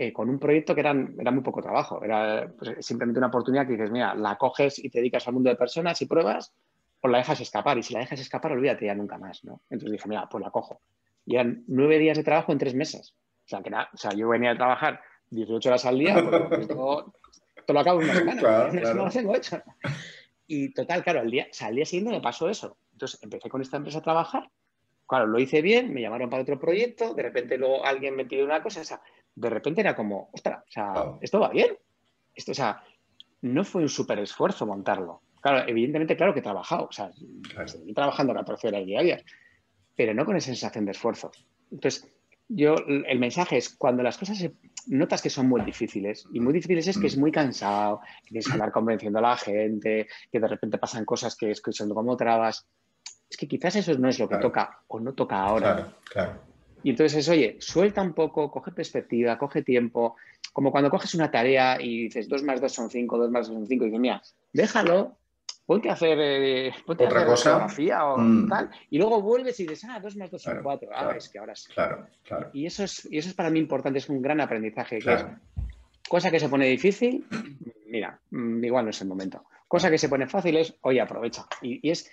eh, con un proyecto que era muy poco trabajo. Era pues, simplemente una oportunidad que dices, mira, la coges y te dedicas al mundo de personas y pruebas, o la dejas escapar. Y si la dejas escapar, olvídate ya nunca más, ¿no? Entonces dije, mira, pues la cojo. Y eran nueve días de trabajo en tres meses. O sea, que nada, o sea, yo venía a trabajar 18 horas al día, pues, esto, lo acabo en una semana. Eso no lo tengo hecho. Y total, claro, al día, o sea, al día siguiente me pasó eso. Entonces empecé con esta empresa a trabajar. Claro, lo hice bien, me llamaron para otro proyecto, de repente luego alguien me pidió una cosa, o sea, de repente era como, ostras, o sea, esto va bien. Esto, o sea, no fue un súper esfuerzo montarlo. Claro, evidentemente, claro que he trabajado, o sea, estoy trabajando 14 horas diarias, pero no con esa sensación de esfuerzo. Entonces, yo, el mensaje es cuando las cosas notas que son muy difíciles, y muy difíciles es que es muy cansado, que tienes que andar convenciendo a la gente, que de repente pasan cosas que escuchando como trabas, es que quizás eso no es lo que toca o no toca ahora. Claro, claro. Y entonces es, oye, suelta un poco, coge perspectiva, coge tiempo, como cuando coges una tarea y dices dos más dos son cinco, dos más dos son cinco, y dices, mira, déjalo, ponte a hacer, eh, ponte
¿Otra
fotografía o mm. tal, y luego vuelves y dices, ah, dos más dos son cuatro, ah, es que ahora sí.
Claro, claro.
Y eso es, y eso es para mí importante, es un gran aprendizaje, que es cosa que se pone difícil, mira, mm, igual no es el momento. Cosa que se pone fácil es, oye, aprovecha. Y, y es,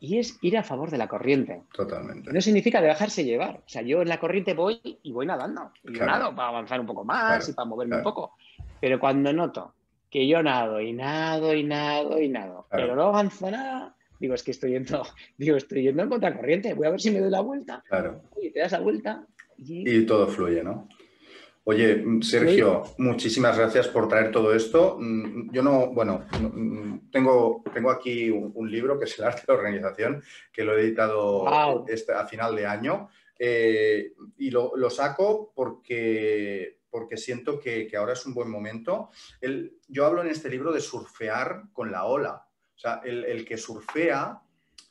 y es ir a favor de la corriente.
Totalmente.
No significa dejarse llevar. O sea, yo en la corriente voy y voy nadando. Y nado para avanzar un poco más y para moverme un poco. Pero cuando noto que yo nado y nado y nado y nado, pero no avanzo nada, digo, es que estoy yendo, digo, estoy yendo en contracorriente, voy a ver si me doy la vuelta.
Claro.
Y te das la vuelta
y... y todo fluye, ¿no? Oye, Sergio, muchísimas gracias por traer todo esto. Mm, yo no, bueno, mm, tengo, tengo aquí un, libro que es el arte de la organización, que lo he editado este, a final de año. Eh, y lo, saco porque, porque siento que, ahora es un buen momento. yo hablo en este libro de surfear con la ola. O sea, el, el que surfea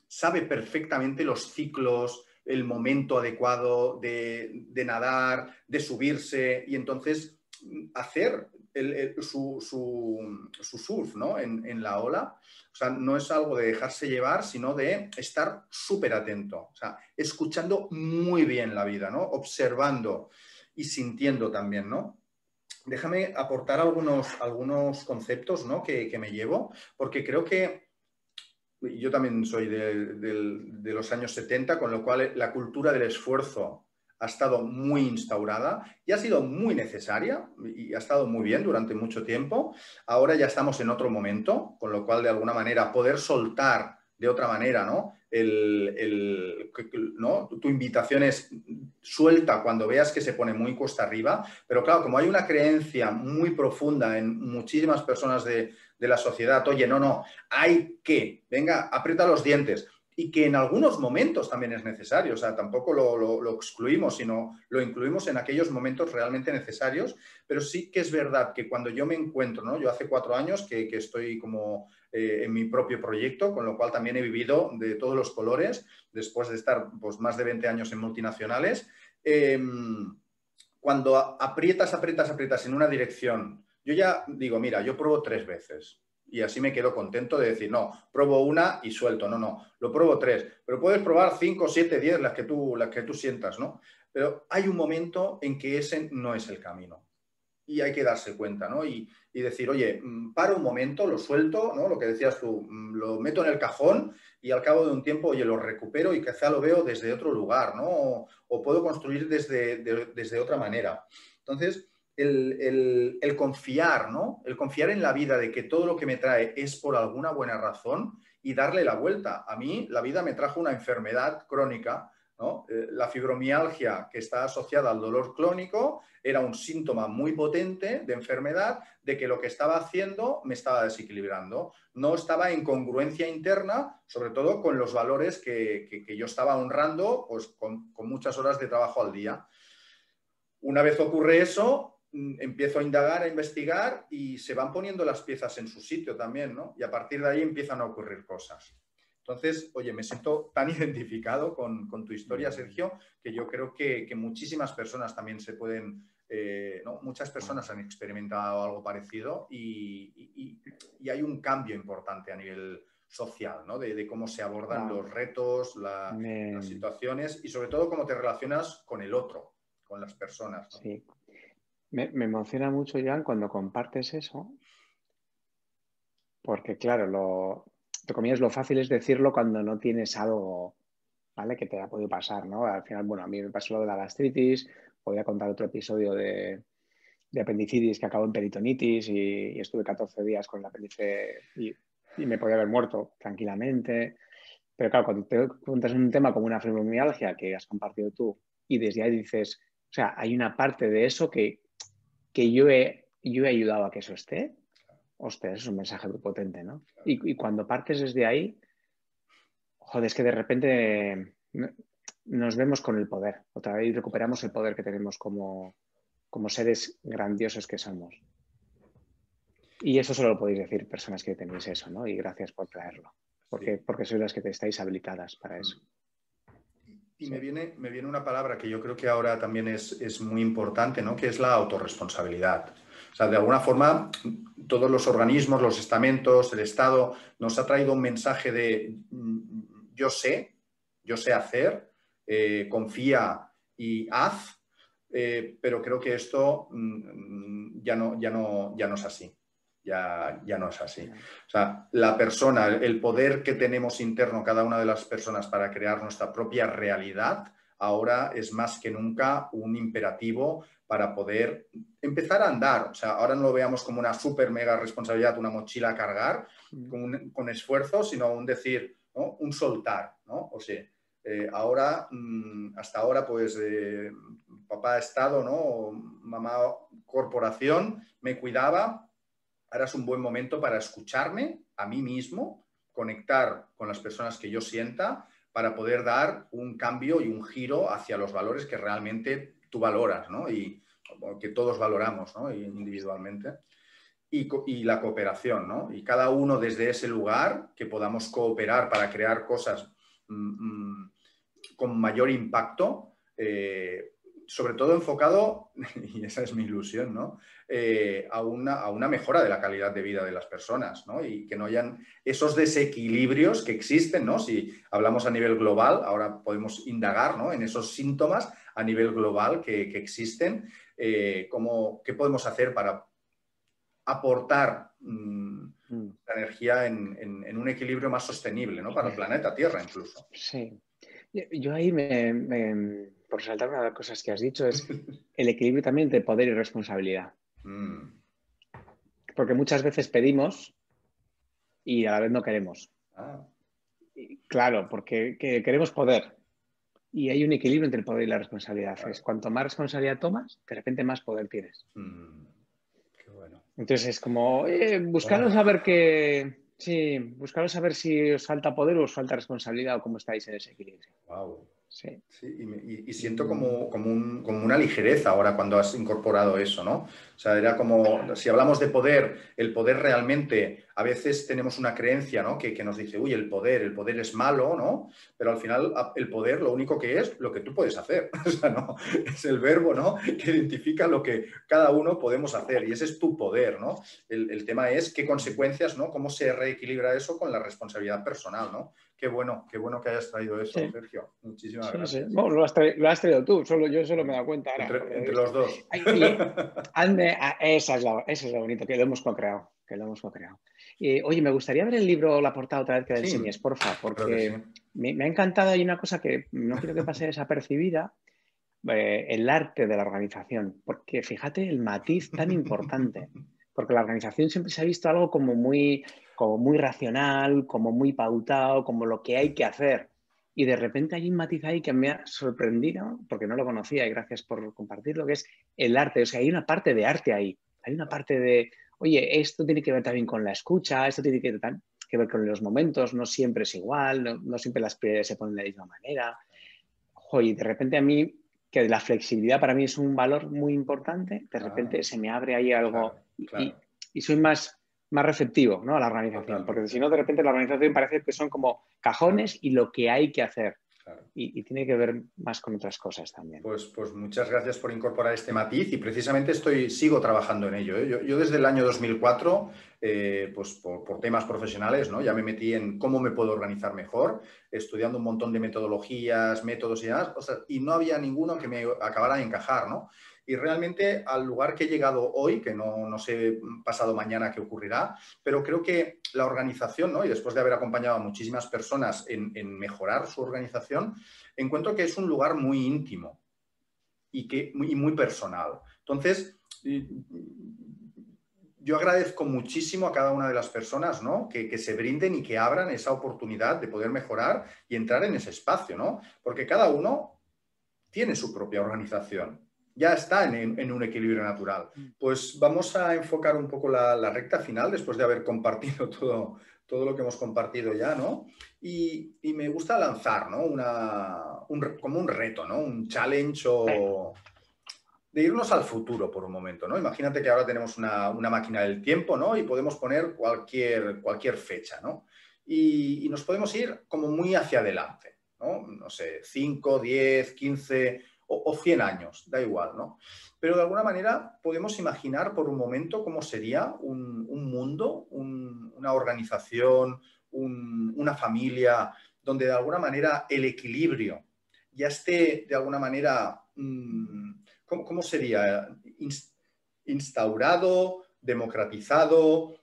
sabe perfectamente los ciclos, el momento adecuado de, nadar, de subirse y entonces hacer su, surf ¿no? en, la ola. O sea, no es algo de dejarse llevar, sino de estar súper atento, o sea, escuchando muy bien la vida, ¿no? observando y sintiendo también, ¿no? Déjame aportar algunos, algunos conceptos ¿no? que, que me llevo, porque creo que yo también soy de, los años 70, con lo cual la cultura del esfuerzo ha estado muy instaurada y ha sido muy necesaria y ha estado muy bien durante mucho tiempo. Ahora ya estamos en otro momento, con lo cual de alguna manera poder soltar de otra manera, ¿no? El, ¿no? Tu invitación es suelta cuando veas que se pone muy cuesta arriba, pero claro, como hay una creencia muy profunda en muchísimas personas de, de la sociedad, oye, no, no, hay que, venga, aprieta los dientes. Y que en algunos momentos también es necesario, o sea, tampoco lo, excluimos, sino lo incluimos en aquellos momentos realmente necesarios, pero sí que es verdad que cuando yo me encuentro, ¿no? Yo hace cuatro años que, estoy como eh, en mi propio proyecto, con lo cual también he vivido de todos los colores, después de estar pues, más de 20 años en multinacionales. Em, cuando aprietas, aprietas, aprietas en una dirección, yo ya digo, mira, yo pruebo tres veces y así me quedo contento de decir, no, pruebo una y suelto, no, no, lo pruebo tres, pero puedes probar cinco, siete, diez, las que tú, las que tú sientas, ¿no? Pero hay un momento en que ese no es el camino y hay que darse cuenta, ¿no? Y, decir, oye, mm, paro un momento, lo suelto, ¿no? Lo que decías tú, mm, lo meto en el cajón y al cabo de un tiempo, oye, lo recupero y quizá lo veo desde otro lugar, ¿no? O, puedo construir desde, desde otra manera. Entonces, el, confiar, ¿no? El confiar en la vida de que todo lo que me trae es por alguna buena razón y darle la vuelta. A mí la vida me trajo una enfermedad crónica. Eh, la fibromialgia que está asociada al dolor crónico era un síntoma muy potente de enfermedad de que lo que estaba haciendo me estaba desequilibrando. No estaba en congruencia interna, sobre todo con los valores que, yo estaba honrando pues, con, muchas horas de trabajo al día. Una vez ocurre eso, empiezo a indagar, a investigar y se van poniendo las piezas en su sitio también, ¿no? Y a partir de ahí empiezan a ocurrir cosas. Entonces, oye, me siento tan identificado con, tu historia, Sergio, que yo creo que, muchísimas personas también se pueden, eh, ¿no? muchas personas han experimentado algo parecido y, hay un cambio importante a nivel social, ¿no? De, cómo se abordan los retos, las situaciones y sobre todo cómo te relacionas con el otro, con las personas.
Sí. Me, emociona mucho, Joan, cuando compartes eso, porque claro, lo, te comillas, lo fácil es decirlo cuando no tienes algo, ¿vale? Que te ha podido pasar, ¿no? Al final, bueno, a mí me pasó lo de la gastritis, voy a contar otro episodio de, apendicitis que acabó en peritonitis y, estuve 14 días con el apéndice y, me podía haber muerto tranquilamente. Pero claro, cuando te cuentas un tema como una fibromialgia que has compartido tú y desde ahí dices, o sea, hay una parte de eso que, que yo he, yo he ayudado a que eso esté, hostia, es un mensaje muy potente, ¿no? Y, cuando partes desde ahí, joder, es que de repente nos vemos con el poder, otra vez recuperamos el poder que tenemos como, como seres grandiosos que somos. Y eso solo lo podéis decir personas que tenéis eso, ¿no? Y gracias por traerlo, porque, porque sois las que te estáis habilitadas para eso.
Y me, viene, me viene una palabra que yo creo que ahora también es, muy importante, ¿no? que es la autorresponsabilidad. O sea, de alguna forma, todos los organismos, los estamentos, el Estado, nos ha traído un mensaje de mm, yo sé, yo sé hacer, eh, confía y haz, eh, pero creo que esto mm, ya, no, ya, no, ya no es así ya, ya no es así. O sea, la persona, el poder que tenemos interno cada una de las personas para crear nuestra propia realidad, ahora es más que nunca un imperativo para poder empezar a andar. O sea, ahora no lo veamos como una super mega responsabilidad, una mochila a cargar mm. con, esfuerzo, sino un decir, un soltar, ¿no? O sea, eh, ahora, mm, hasta ahora, pues eh, papá estado, ¿no? mamá corporación, me cuidaba. Ahora es un buen momento para escucharme a mí mismo, conectar con las personas que yo sienta para poder dar un cambio y un giro hacia los valores que realmente tú valoras, ¿no? Y que todos valoramos, ¿no? Individualmente. Y, la cooperación, ¿no? Y cada uno desde ese lugar que podamos cooperar para crear cosas mm, mm, con mayor impacto, eh, sobre todo enfocado, y esa es mi ilusión, ¿no? Eh, a, una, a, una, mejora de la calidad de vida de las personas, ¿no? Y que no hayan esos desequilibrios que existen, ¿no? Si hablamos a nivel global, ahora podemos indagar ¿no? en esos síntomas a nivel global que, existen, eh, ¿qué podemos hacer para aportar mm, mm. la energía en, un equilibrio más sostenible, ¿no? Para el planeta Tierra incluso.
Sí. Yo ahí me por saltar una de las cosas que has dicho, es el equilibrio también entre poder y responsabilidad. Mm. Porque muchas veces pedimos y a la vez no queremos. Ah. Claro, porque queremos poder. Y hay un equilibrio entre el poder y la responsabilidad. Es cuanto más responsabilidad tomas, de repente más poder tienes. Mm. Qué bueno. Entonces es como, eh, buscaros a ver qué. Sí, buscaros a ver si os falta poder o os falta responsabilidad o cómo estáis en ese equilibrio.
Wow. Sí. y, siento como, como, una ligereza ahora cuando has incorporado eso, ¿no? O sea, era como, si hablamos de poder, el poder realmente, a veces tenemos una creencia, ¿no? Que, nos dice, uy, el poder, el poder es malo, ¿no? Pero al final el poder lo único que es lo que tú puedes hacer, o sea, ¿no? Es el verbo, ¿no? Que identifica lo que cada uno podemos hacer y ese es tu poder, ¿no? El, tema es qué consecuencias, ¿no? Cómo se reequilibra eso con la responsabilidad personal, ¿no? Qué bueno, qué bueno que hayas traído eso, Sergio. Muchísimas gracias.
Bueno, lo, has traído, tú, solo, yo solo me he dado cuenta
Entre, los dos.
esa, es la, eso es lo bonito, que lo hemos co-creado. Que lo hemos co-creado. oye, me gustaría ver el libro, la portada otra vez que la enseñes, porfa, porque me, ha encantado. Hay una cosa que no quiero que pase desapercibida. Eh, el arte de la organización, porque fíjate el matiz tan importante, porque la organización siempre se ha visto algo como muy como muy racional, como muy pautado, como lo que hay que hacer. Y de repente hay un matiz ahí que me ha sorprendido, porque no lo conocía y gracias por compartirlo, que es el arte. O sea, hay una parte de arte ahí. Hay una parte de, oye, esto tiene que ver también con la escucha, esto tiene que, ver con los momentos, no siempre es igual, no, siempre las prioridades se ponen de la misma manera. Oye, de repente a mí, que la flexibilidad para mí es un valor muy importante, de repente se me abre ahí algo y soy más más receptivo ¿no? a la organización, porque si no, de repente la organización parece que son como cajones y lo que hay que hacer. Y, tiene que ver más con otras cosas también.
Pues, pues muchas gracias por incorporar este matiz y precisamente estoy, sigo trabajando en ello. ¿eh? Yo, desde el año 2004, eh, pues por, temas profesionales, ¿no? ya me metí en cómo me puedo organizar mejor, estudiando un montón de metodologías, métodos y demás, y no había ninguno que me acabara de encajar. ¿no? Y realmente al lugar que he llegado hoy, que no, no, sé pasado mañana qué ocurrirá, pero creo que la organización, ¿no? y después de haber acompañado a muchísimas personas en, mejorar su organización, encuentro que es un lugar muy íntimo y, que, muy, muy personal. Entonces, yo agradezco muchísimo a cada una de las personas ¿no? que, que, se brinden y que abran esa oportunidad de poder mejorar y entrar en ese espacio, ¿no? porque cada uno tiene su propia organización ya está en, un equilibrio natural. Mm. Pues vamos a enfocar un poco la, recta final después de haber compartido todo, todo lo que hemos compartido ya, ¿no? Y, me gusta lanzar, ¿no? Una, como un reto, ¿no? Un challenge o de irnos al futuro por un momento, ¿no? Imagínate que ahora tenemos una, máquina del tiempo, ¿no? Y podemos poner cualquier, cualquier fecha, ¿no? Y, y, nos podemos ir como muy hacia adelante, ¿no? No sé, 5, 10, 15, o, 100 años, da igual, ¿no? Pero de alguna manera podemos imaginar por un momento cómo sería un, mundo, una organización, una familia, donde de alguna manera el equilibrio ya esté de alguna manera, mm, ¿cómo, sería? Instaurado, democratizado,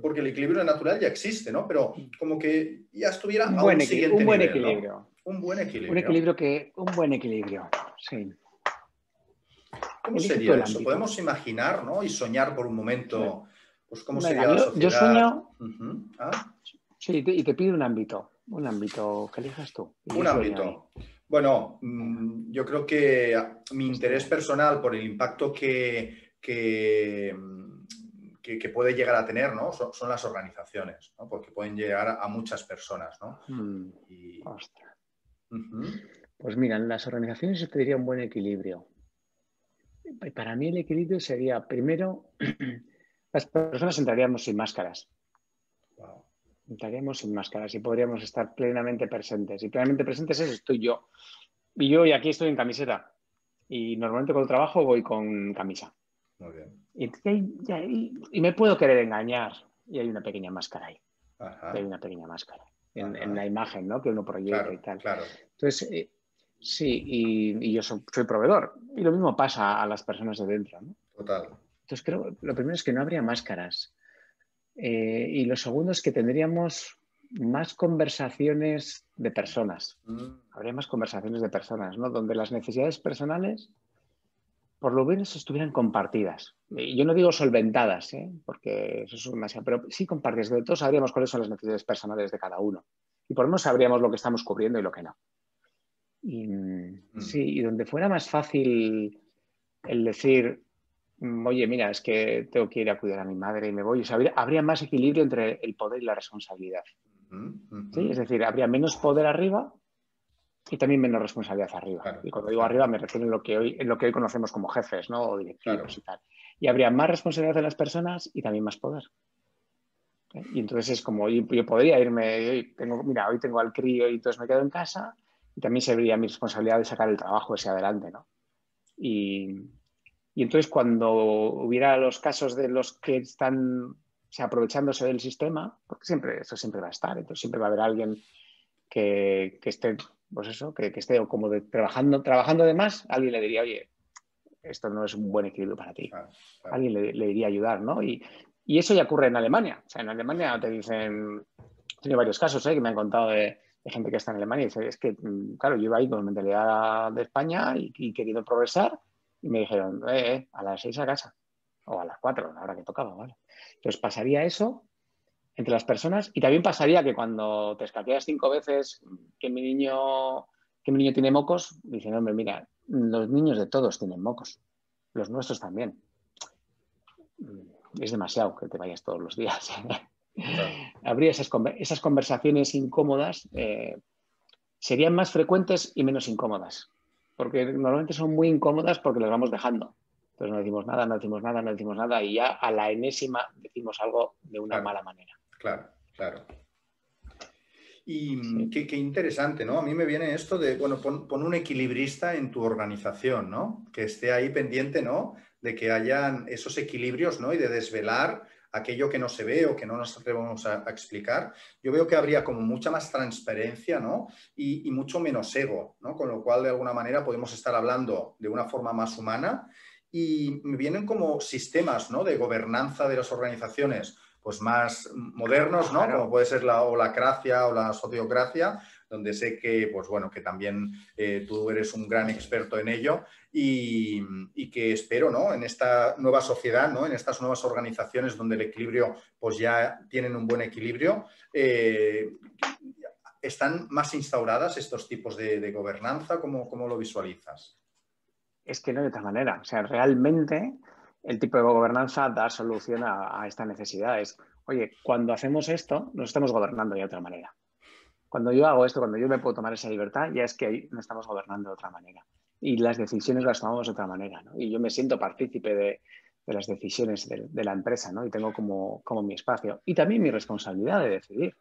porque el equilibrio natural ya existe, ¿no? Pero como que ya estuviera
un, buen, un buen equilibrio.
Un buen equilibrio.
Un equilibrio que, un buen equilibrio, sí.
¿Cómo sería eso? Podemos imaginar, ¿no? Y soñar por un momento, pues cómo sería la sociedad.
Yo sueño. ¿Ah? Sí, y te pido un ámbito, un ámbito que elijas tú.
Un ámbito. Bueno, mm, yo creo que mi interés personal por el impacto que, que, puede llegar a tener ¿no? son, las organizaciones, ¿no? porque pueden llegar a, muchas personas. ¿no? Mm,
pues mira, en las organizaciones yo te diría un buen equilibrio. Para mí el equilibrio sería, primero, las personas entraríamos sin máscaras. Entraríamos sin máscaras y podríamos estar plenamente presentes. Y plenamente presentes es estoy yo. Y yo y aquí estoy en camiseta. Y normalmente cuando trabajo voy con camisa. Muy bien. Y, me puedo querer engañar. Y hay una pequeña máscara ahí. Hay una pequeña máscara. En, la imagen ¿no? que uno proyecta y tal.
Claro.
Entonces, eh, sí, y, yo soy, proveedor. Y lo mismo pasa a las personas de dentro. ¿no?
Total.
Entonces, creo, lo primero es que no habría máscaras. Eh, y lo segundo es que tendríamos más conversaciones de personas. Mm. Habría más conversaciones de personas, ¿no? Donde las necesidades personales, por lo menos, estuvieran compartidas. Y yo no digo solventadas, ¿eh? porque eso es demasiado, pero sí compartidas. De todos sabríamos cuáles son las necesidades personales de cada uno. Y por lo menos sabríamos lo que estamos cubriendo y lo que no. Y, mm. Sí, y donde fuera más fácil el decir, Mm, oye, mira, es que tengo que ir a cuidar a mi madre y me voy. habría, más equilibrio entre el poder y la responsabilidad. Es decir, habría menos poder arriba y también menos responsabilidad arriba. y cuando digo arriba me refiero en lo que hoy, en lo que hoy conocemos como jefes, ¿no? O directivos y tal. Y habría más responsabilidad de las personas y también más poder. ¿Eh? Y entonces es como, yo, podría irme, tengo, mira, hoy tengo al crío y entonces me quedo en casa y también sería mi responsabilidad de sacar el trabajo ese adelante, ¿no? Y, y entonces cuando hubiera los casos de los que están aprovechándose del sistema, porque siempre, eso siempre va a estar, entonces siempre va a haber alguien que, esté, pues eso, que, esté como trabajando, trabajando de más, alguien le diría, oye, esto no es un buen equilibrio para ti. Alguien le, le, diría ayudar, ¿no? Y, eso ya ocurre en Alemania. O sea, en Alemania te dicen, he tenido varios casos ¿eh? que me han contado de, gente que está en Alemania y dice, es que, mm, claro, yo iba ahí con mentalidad de España y, y queriendo progresar y me dijeron, eh, eh, a las seis a casa, o a las cuatro, la hora que tocaba, ¿vale? Entonces pasaría eso entre las personas y también pasaría que cuando te escaqueas cinco veces que mi niño, que mi niño tiene mocos, dicen, hombre, mira, los niños de todos tienen mocos, los nuestros también. Es demasiado que te vayas todos los días. Habría esas, esas, conversaciones incómodas, eh, serían más frecuentes y menos incómodas porque normalmente son muy incómodas porque las vamos dejando. Entonces no decimos nada, no decimos nada, no decimos nada y ya a la enésima decimos algo de una mala manera.
Claro, claro. Y qué, interesante, ¿no? A mí me viene esto de, bueno, pon, pon, un equilibrista en tu organización, ¿no? Que esté ahí pendiente, ¿no? De que hayan esos equilibrios, ¿no? Y de desvelar aquello que no se ve o que no nos atrevemos a, explicar, yo veo que habría como mucha más transparencia ¿no? y, mucho menos ego, ¿no? con lo cual de alguna manera podemos estar hablando de una forma más humana y vienen como sistemas ¿no? de gobernanza de las organizaciones pues más modernos, ¿no? como puede ser la holacracia o la sociocracia, donde sé que, pues bueno, que también eh, tú eres un gran experto en ello y, que espero, ¿no? En esta nueva sociedad, ¿no? En estas nuevas organizaciones donde el equilibrio, pues ya tienen un buen equilibrio, eh, ¿están más instauradas estos tipos de, gobernanza? ¿Cómo, ¿Cómo, lo visualizas?
Es que no de otra manera. O sea, realmente el tipo de gobernanza da solución a, a esta necesidad. Es, oye, cuando hacemos esto, nos estamos gobernando de otra manera. Cuando yo hago esto, cuando yo me puedo tomar esa libertad, ya es que ahí no estamos gobernando de otra manera. Y las decisiones las tomamos de otra manera. ¿no? Y yo me siento partícipe de, las decisiones de, la empresa ¿no? y tengo como, como mi espacio. Y también mi responsabilidad de decidir.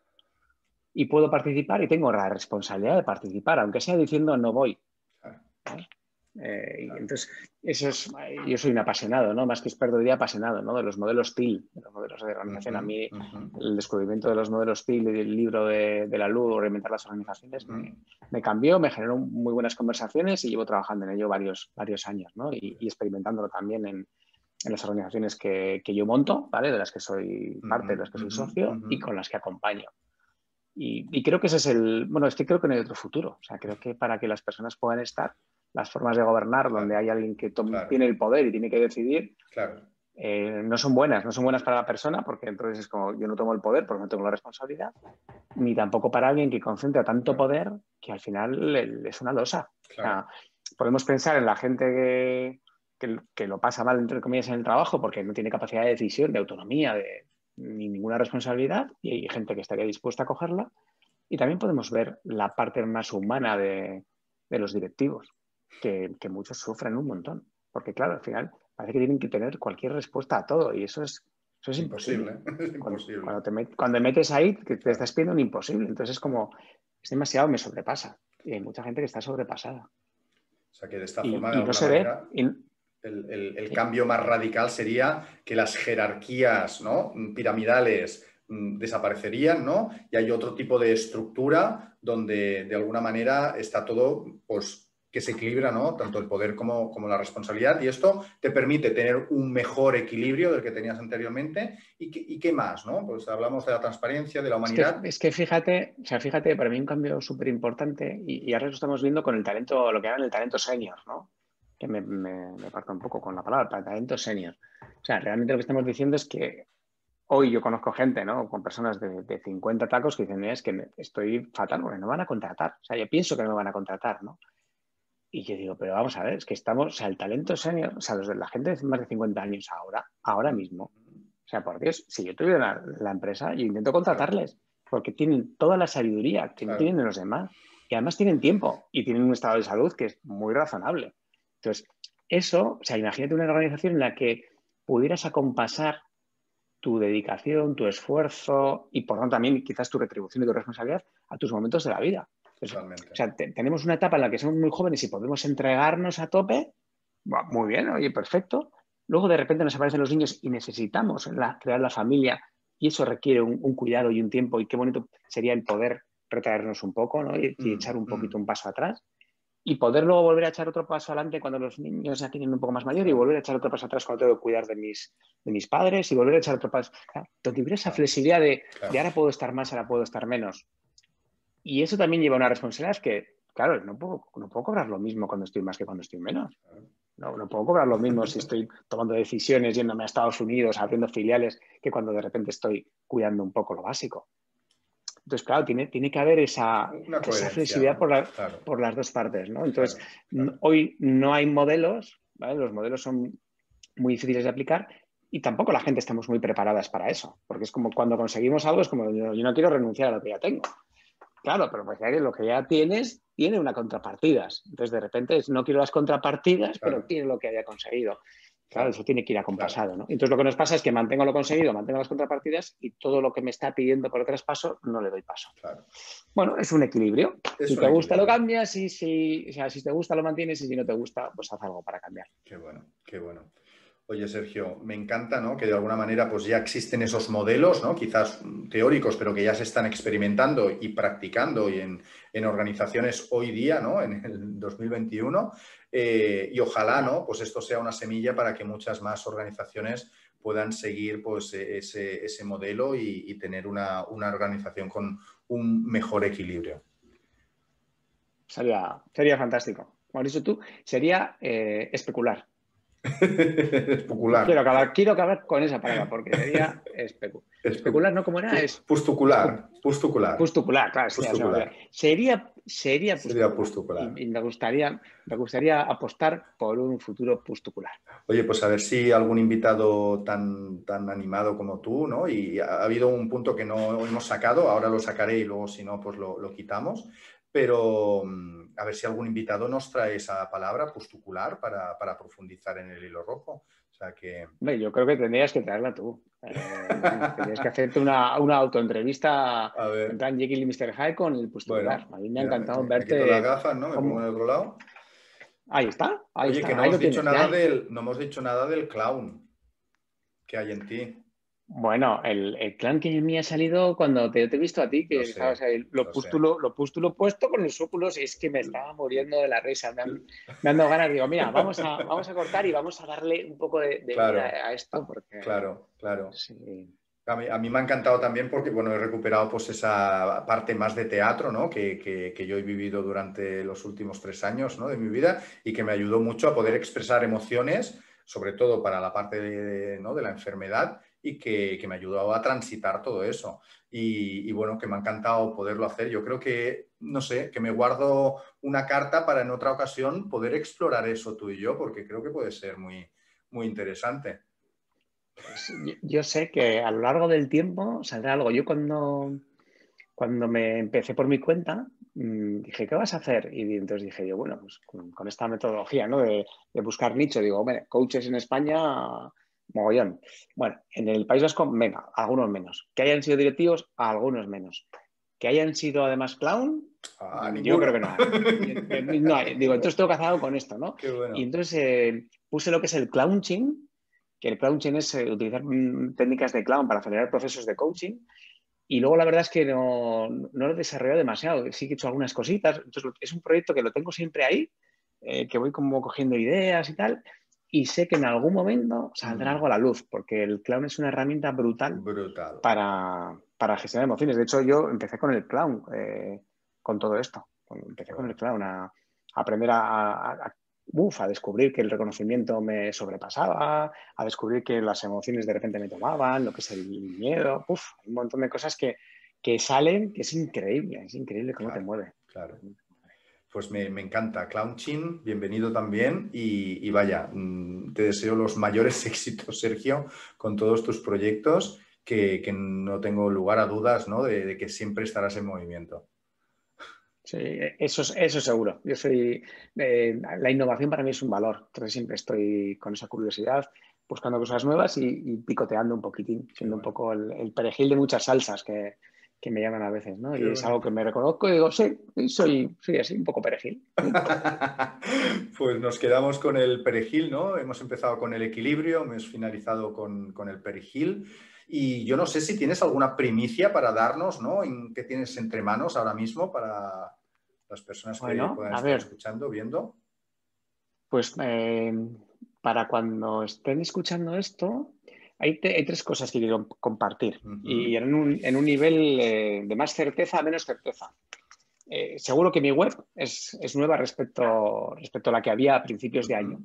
Y puedo participar y tengo la responsabilidad de participar, aunque sea diciendo no voy. Eh, entonces, eso es, yo soy un apasionado, ¿no? Más que experto, diría apasionado, ¿no? De los modelos TIL, de los modelos de organización. A mí, el descubrimiento de los modelos TIL y el libro de, la luz, Reinventar las organizaciones, me, cambió, me generó muy buenas conversaciones y llevo trabajando en ello varios, varios años, ¿no? Y, experimentándolo también en, las organizaciones que, yo monto, ¿vale? De las que soy parte, de las que soy socio y con las que acompaño. Y, y, creo que ese es el, bueno, es que creo que no hay otro futuro. O sea, creo que para que las personas puedan estar, las formas de gobernar donde hay alguien que tiene el poder y tiene que decidir, eh, no son buenas, no son buenas para la persona, porque entonces es como yo no tomo el poder porque no tengo la responsabilidad, ni tampoco para alguien que concentra tanto poder que al final es una losa. podemos pensar en la gente que, que, lo pasa mal, entre comillas, en el trabajo porque no tiene capacidad de decisión, de autonomía, de, ni ninguna responsabilidad, y hay gente que estaría dispuesta a cogerla. Y también podemos ver la parte más humana de, de los directivos, que, que muchos sufren un montón. Porque claro, al final parece que tienen que tener cualquier respuesta a todo y eso es, eso es imposible. Cuando, te cuando, metes ahí, te, te estás pidiendo un imposible. Entonces es como, es demasiado, me sobrepasa. Y hay mucha gente que está sobrepasada.
O sea que de esta forma, de no se ve, el, el, cambio más radical sería que las jerarquías ¿no? piramidales mm, desaparecerían, ¿no? Y hay otro tipo de estructura donde de alguna manera está todo pues, que se equilibra, ¿no? Tanto el poder como, como, la responsabilidad. Y esto te permite tener un mejor equilibrio del que tenías anteriormente. ¿Y, qué más, no? Pues hablamos de la transparencia, de la humanidad.
Es que, fíjate, o sea, fíjate, para mí un cambio súper importante, y, ahora lo estamos viendo con el talento, lo que llaman el talento senior, ¿no? Que me, me, me parto un poco con la palabra, el talento senior. O sea, realmente lo que estamos diciendo es que hoy yo conozco gente, ¿no? Con personas de, de 50 tacos que dicen, es que estoy fatal porque no me van a contratar. O sea, yo pienso que no me van a contratar, ¿no? Y yo digo, pero vamos a ver, es que estamos, o sea, el talento senior, o sea, los de la gente de más de 50 años ahora, ahora mismo. O sea, por Dios, si yo tuviera la, empresa, yo intento contratarles, porque tienen toda la sabiduría que no tienen los demás. Y además tienen tiempo y tienen un estado de salud que es muy razonable. Entonces, eso, o sea, imagínate una organización en la que pudieras acompasar tu dedicación, tu esfuerzo y por tanto también quizás tu retribución y tu responsabilidad a tus momentos de la vida. O sea, tenemos una etapa en la que somos muy jóvenes y podemos entregarnos a tope. muy bien, oye, perfecto. Luego de repente nos aparecen los niños y necesitamos crear la familia y eso requiere un, cuidado y un tiempo y qué bonito sería el poder retraernos un poco ¿no? y, mm, echar un poquito mm. un paso atrás y poder luego volver a echar otro paso adelante cuando los niños ya tienen un poco más mayor y volver a echar otro paso atrás cuando tengo que cuidar de mis, de mis padres y volver a echar otro paso. donde hubiera esa flexibilidad de, de ahora puedo estar más, ahora puedo estar menos. Y eso también lleva una responsabilidad, es que, claro, no puedo, no puedo cobrar lo mismo cuando estoy más que cuando estoy menos. No, no puedo cobrar lo mismo si estoy tomando decisiones, yéndome a Estados Unidos, abriendo filiales, que cuando de repente estoy cuidando un poco lo básico. Entonces, claro, tiene, tiene que haber esa, esa flexibilidad por, por, las dos partes. ¿no? Entonces, hoy no hay modelos, ¿vale? los modelos son muy difíciles de aplicar y tampoco la gente estamos muy preparadas para eso, porque es como cuando conseguimos algo, es como yo, yo no quiero renunciar a lo que ya tengo. Claro, pero pues lo que ya tienes tiene una contrapartidas. Entonces, de repente, no quiero las contrapartidas, pero tiene lo que haya conseguido. Claro, eso tiene que ir acompasado, ¿no? Entonces, lo que nos pasa es que mantengo lo conseguido, mantengo las contrapartidas y todo lo que me está pidiendo por el traspaso no le doy paso. Bueno, es un equilibrio. si te gusta, lo cambias y si, o sea, si te gusta, lo mantienes y si no te gusta, pues haz algo para cambiar.
Qué bueno, qué bueno. Oye, Sergio, me encanta ¿no? que de alguna manera pues ya existen esos modelos, ¿no? quizás teóricos, pero que ya se están experimentando y practicando y en, organizaciones hoy día, ¿no? en el 2021. Eh, y ojalá ¿no? pues esto sea una semilla para que muchas más organizaciones puedan seguir pues, e, ese, modelo y, tener una, organización con un mejor equilibrio.
Sería, fantástico. Como tú, sería eh, especular.
Especular.
Quiero acabar, quiero acabar con esa palabra porque sería especular, ¿no? ¿Cómo era? Es...
Pustucular. Pustucular.
Pustucular, claro. Sería, sería,
pustucular.
Y, me, gustaría, me gustaría apostar por un futuro pustucular.
Oye, pues a ver si algún invitado tan, tan animado como tú, ¿no? Y ha habido un punto que no hemos sacado, ahora lo sacaré y luego si no, pues lo, lo quitamos pero mm, a ver si algún invitado nos trae esa palabra pustucular para, para profundizar en el hilo rojo. O sea que...
yo creo que tendrías que traerla tú. Eh, tendrías que hacerte una, una autoentrevista en plan Jekyll y Mr. Hyde con el pustucular. a mí me ha encantado verte.
Me las gafas, ¿no? Me pongo en el otro lado.
Ahí está. Ahí
Oye, que no hemos, dicho nada del, no hemos dicho nada del clown que hay en ti.
Bueno, el, clan que en mí ha salido cuando te, he visto a ti, que estabas ahí, lo, pústulo, lo pústulo puesto con los óculos y es que me estaba muriendo de la risa. Me han, dado ganas, digo, mira, vamos a, vamos a cortar y vamos a darle un poco de, vida a esto. Porque,
claro, claro. A, mí, me ha encantado también porque, bueno, he recuperado pues esa parte más de teatro, ¿no? Que, que, yo he vivido durante los últimos tres años, ¿no? De mi vida y que me ayudó mucho a poder expresar emociones sobre todo para la parte de, ¿no? de la enfermedad y que, me ha ayudado a transitar todo eso. Y, bueno, que me ha encantado poderlo hacer. Yo creo que, no sé, que me guardo una carta para en otra ocasión poder explorar eso tú y yo, porque creo que puede ser muy, muy interesante.
Pues yo sé que a lo largo del tiempo saldrá algo. Yo cuando, cuando me empecé por mi cuenta, mm, dije, ¿qué vas a hacer? Y entonces dije yo, bueno, pues con, esta metodología ¿no? de, buscar nicho, digo, hombre, coaches en España, mogollón. Bueno, en el País Vasco, venga, algunos menos. Que hayan sido directivos, algunos menos. Que hayan sido además clown, ah, yo creo que no. no Digo, entonces tengo algo con esto, ¿no? Y entonces eh, puse lo que es el clownching, que el clownching es eh, utilizar mm, técnicas de clown para acelerar procesos de coaching. Y luego la verdad es que no, no lo he desarrollado demasiado, sí que he hecho algunas cositas. Entonces es un proyecto que lo tengo siempre ahí, eh, que voy como cogiendo ideas y tal y sé que en algún momento saldrá algo a la luz, porque el clown es una herramienta brutal,
brutal.
Para, para, gestionar emociones. De hecho, yo empecé con el clown, eh, con todo esto. Empecé con el clown a, aprender a, a, descubrir que el reconocimiento me sobrepasaba, a descubrir que las emociones de repente me tomaban, lo que es el miedo, uf, un montón de cosas que, que salen, que es increíble, es increíble cómo te mueve.
Claro. Pues me, encanta. Clown Chin, bienvenido también. Y, vaya, mm, te deseo los mayores éxitos, Sergio, con todos tus proyectos, que, no tengo lugar a dudas ¿no? de, que siempre estarás en movimiento.
Sí, eso, eso seguro. Yo soy. Eh, la innovación para mí es un valor. Entonces siempre estoy con esa curiosidad, buscando cosas nuevas y, picoteando un poquitín, siendo un poco el perejil de muchas salsas que, que me llaman a veces, ¿no? y es algo que me reconozco y digo, sí, soy, soy así, un poco perejil.
pues nos quedamos con el perejil, ¿no? Hemos empezado con el equilibrio, hemos finalizado con, el perejil. Y yo no sé si tienes alguna primicia para darnos, ¿no? En qué tienes entre manos ahora mismo para las personas que puedan estar escuchando, viendo.
Pues eh, para cuando estén escuchando esto, hay, tres cosas que quiero compartir y en un, nivel eh, de más certeza a menos certeza. Eh, seguro que mi web es, nueva respecto, respecto a la que había a principios de año.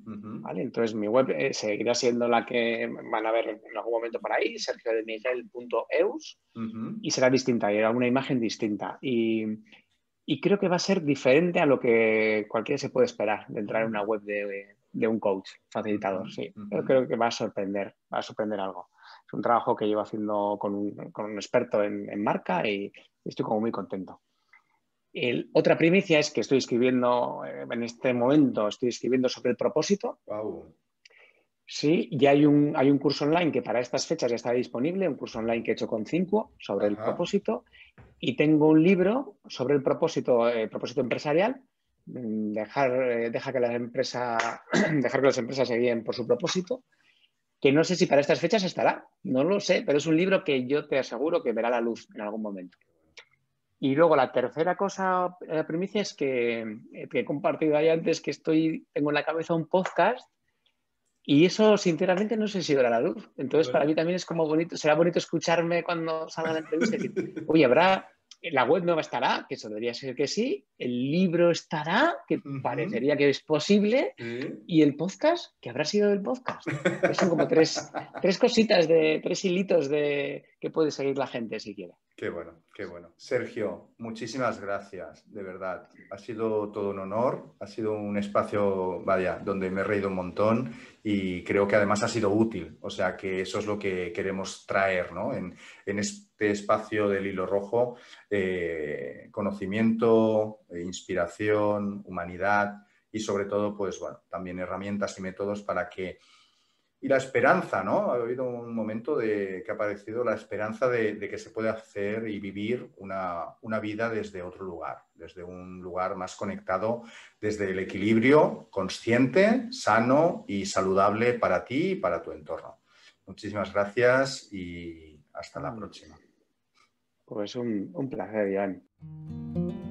Entonces, mi web eh, seguirá siendo la que van a ver en algún momento por ahí, sergiodemiguel.eus, y será distinta, y era una imagen distinta. Y, y, creo que va a ser diferente a lo que cualquiera se puede esperar de entrar en una web de, de un coach facilitador, sí. Yo creo que va a sorprender, va a sorprender algo. Es un trabajo que llevo haciendo con un, experto en, marca y estoy como muy contento. otra primicia es que estoy escribiendo, eh, en este momento estoy escribiendo sobre el propósito. Sí, y hay un, hay un curso online que para estas fechas ya está disponible, un curso online que he hecho con cinco sobre el propósito. Y tengo un libro sobre el propósito, eh, propósito empresarial, dejar, eh, deja que las empresas, dejar que las empresas se guíen por su propósito, que no sé si para estas fechas estará, no lo sé, pero es un libro que yo te aseguro que verá la luz en algún momento. Y luego la tercera cosa, la primicia es que, eh, que he compartido ahí antes que estoy, tengo en la cabeza un podcast y eso, sinceramente, no sé si verá la luz. Entonces, para mí también es como bonito, será bonito escucharme cuando salga la entrevista y decir, oye, habrá la web nueva estará, que eso debería ser que sí, el libro estará, que parecería que es posible, y el podcast, que habrá sido el podcast. son como tres, tres cositas, de tres hilitos de que puede seguir la gente si quiere.
Qué bueno, qué bueno. Sergio, muchísimas gracias, de verdad. Ha sido todo un honor, ha sido un espacio, vaya, donde me he reído un montón y creo que además ha sido útil. O sea que eso es lo que queremos traer ¿no? en, este espacio del hilo rojo. Eh, conocimiento, inspiración, humanidad y sobre todo, pues bueno, también herramientas y métodos para que y la esperanza, ¿no? Ha habido un momento de que ha aparecido la esperanza de, que se puede hacer y vivir una, vida desde otro lugar, desde un lugar más conectado, desde el equilibrio consciente, sano y saludable para ti y para tu entorno. Muchísimas gracias y hasta la próxima.
Pues un, un placer, Iván.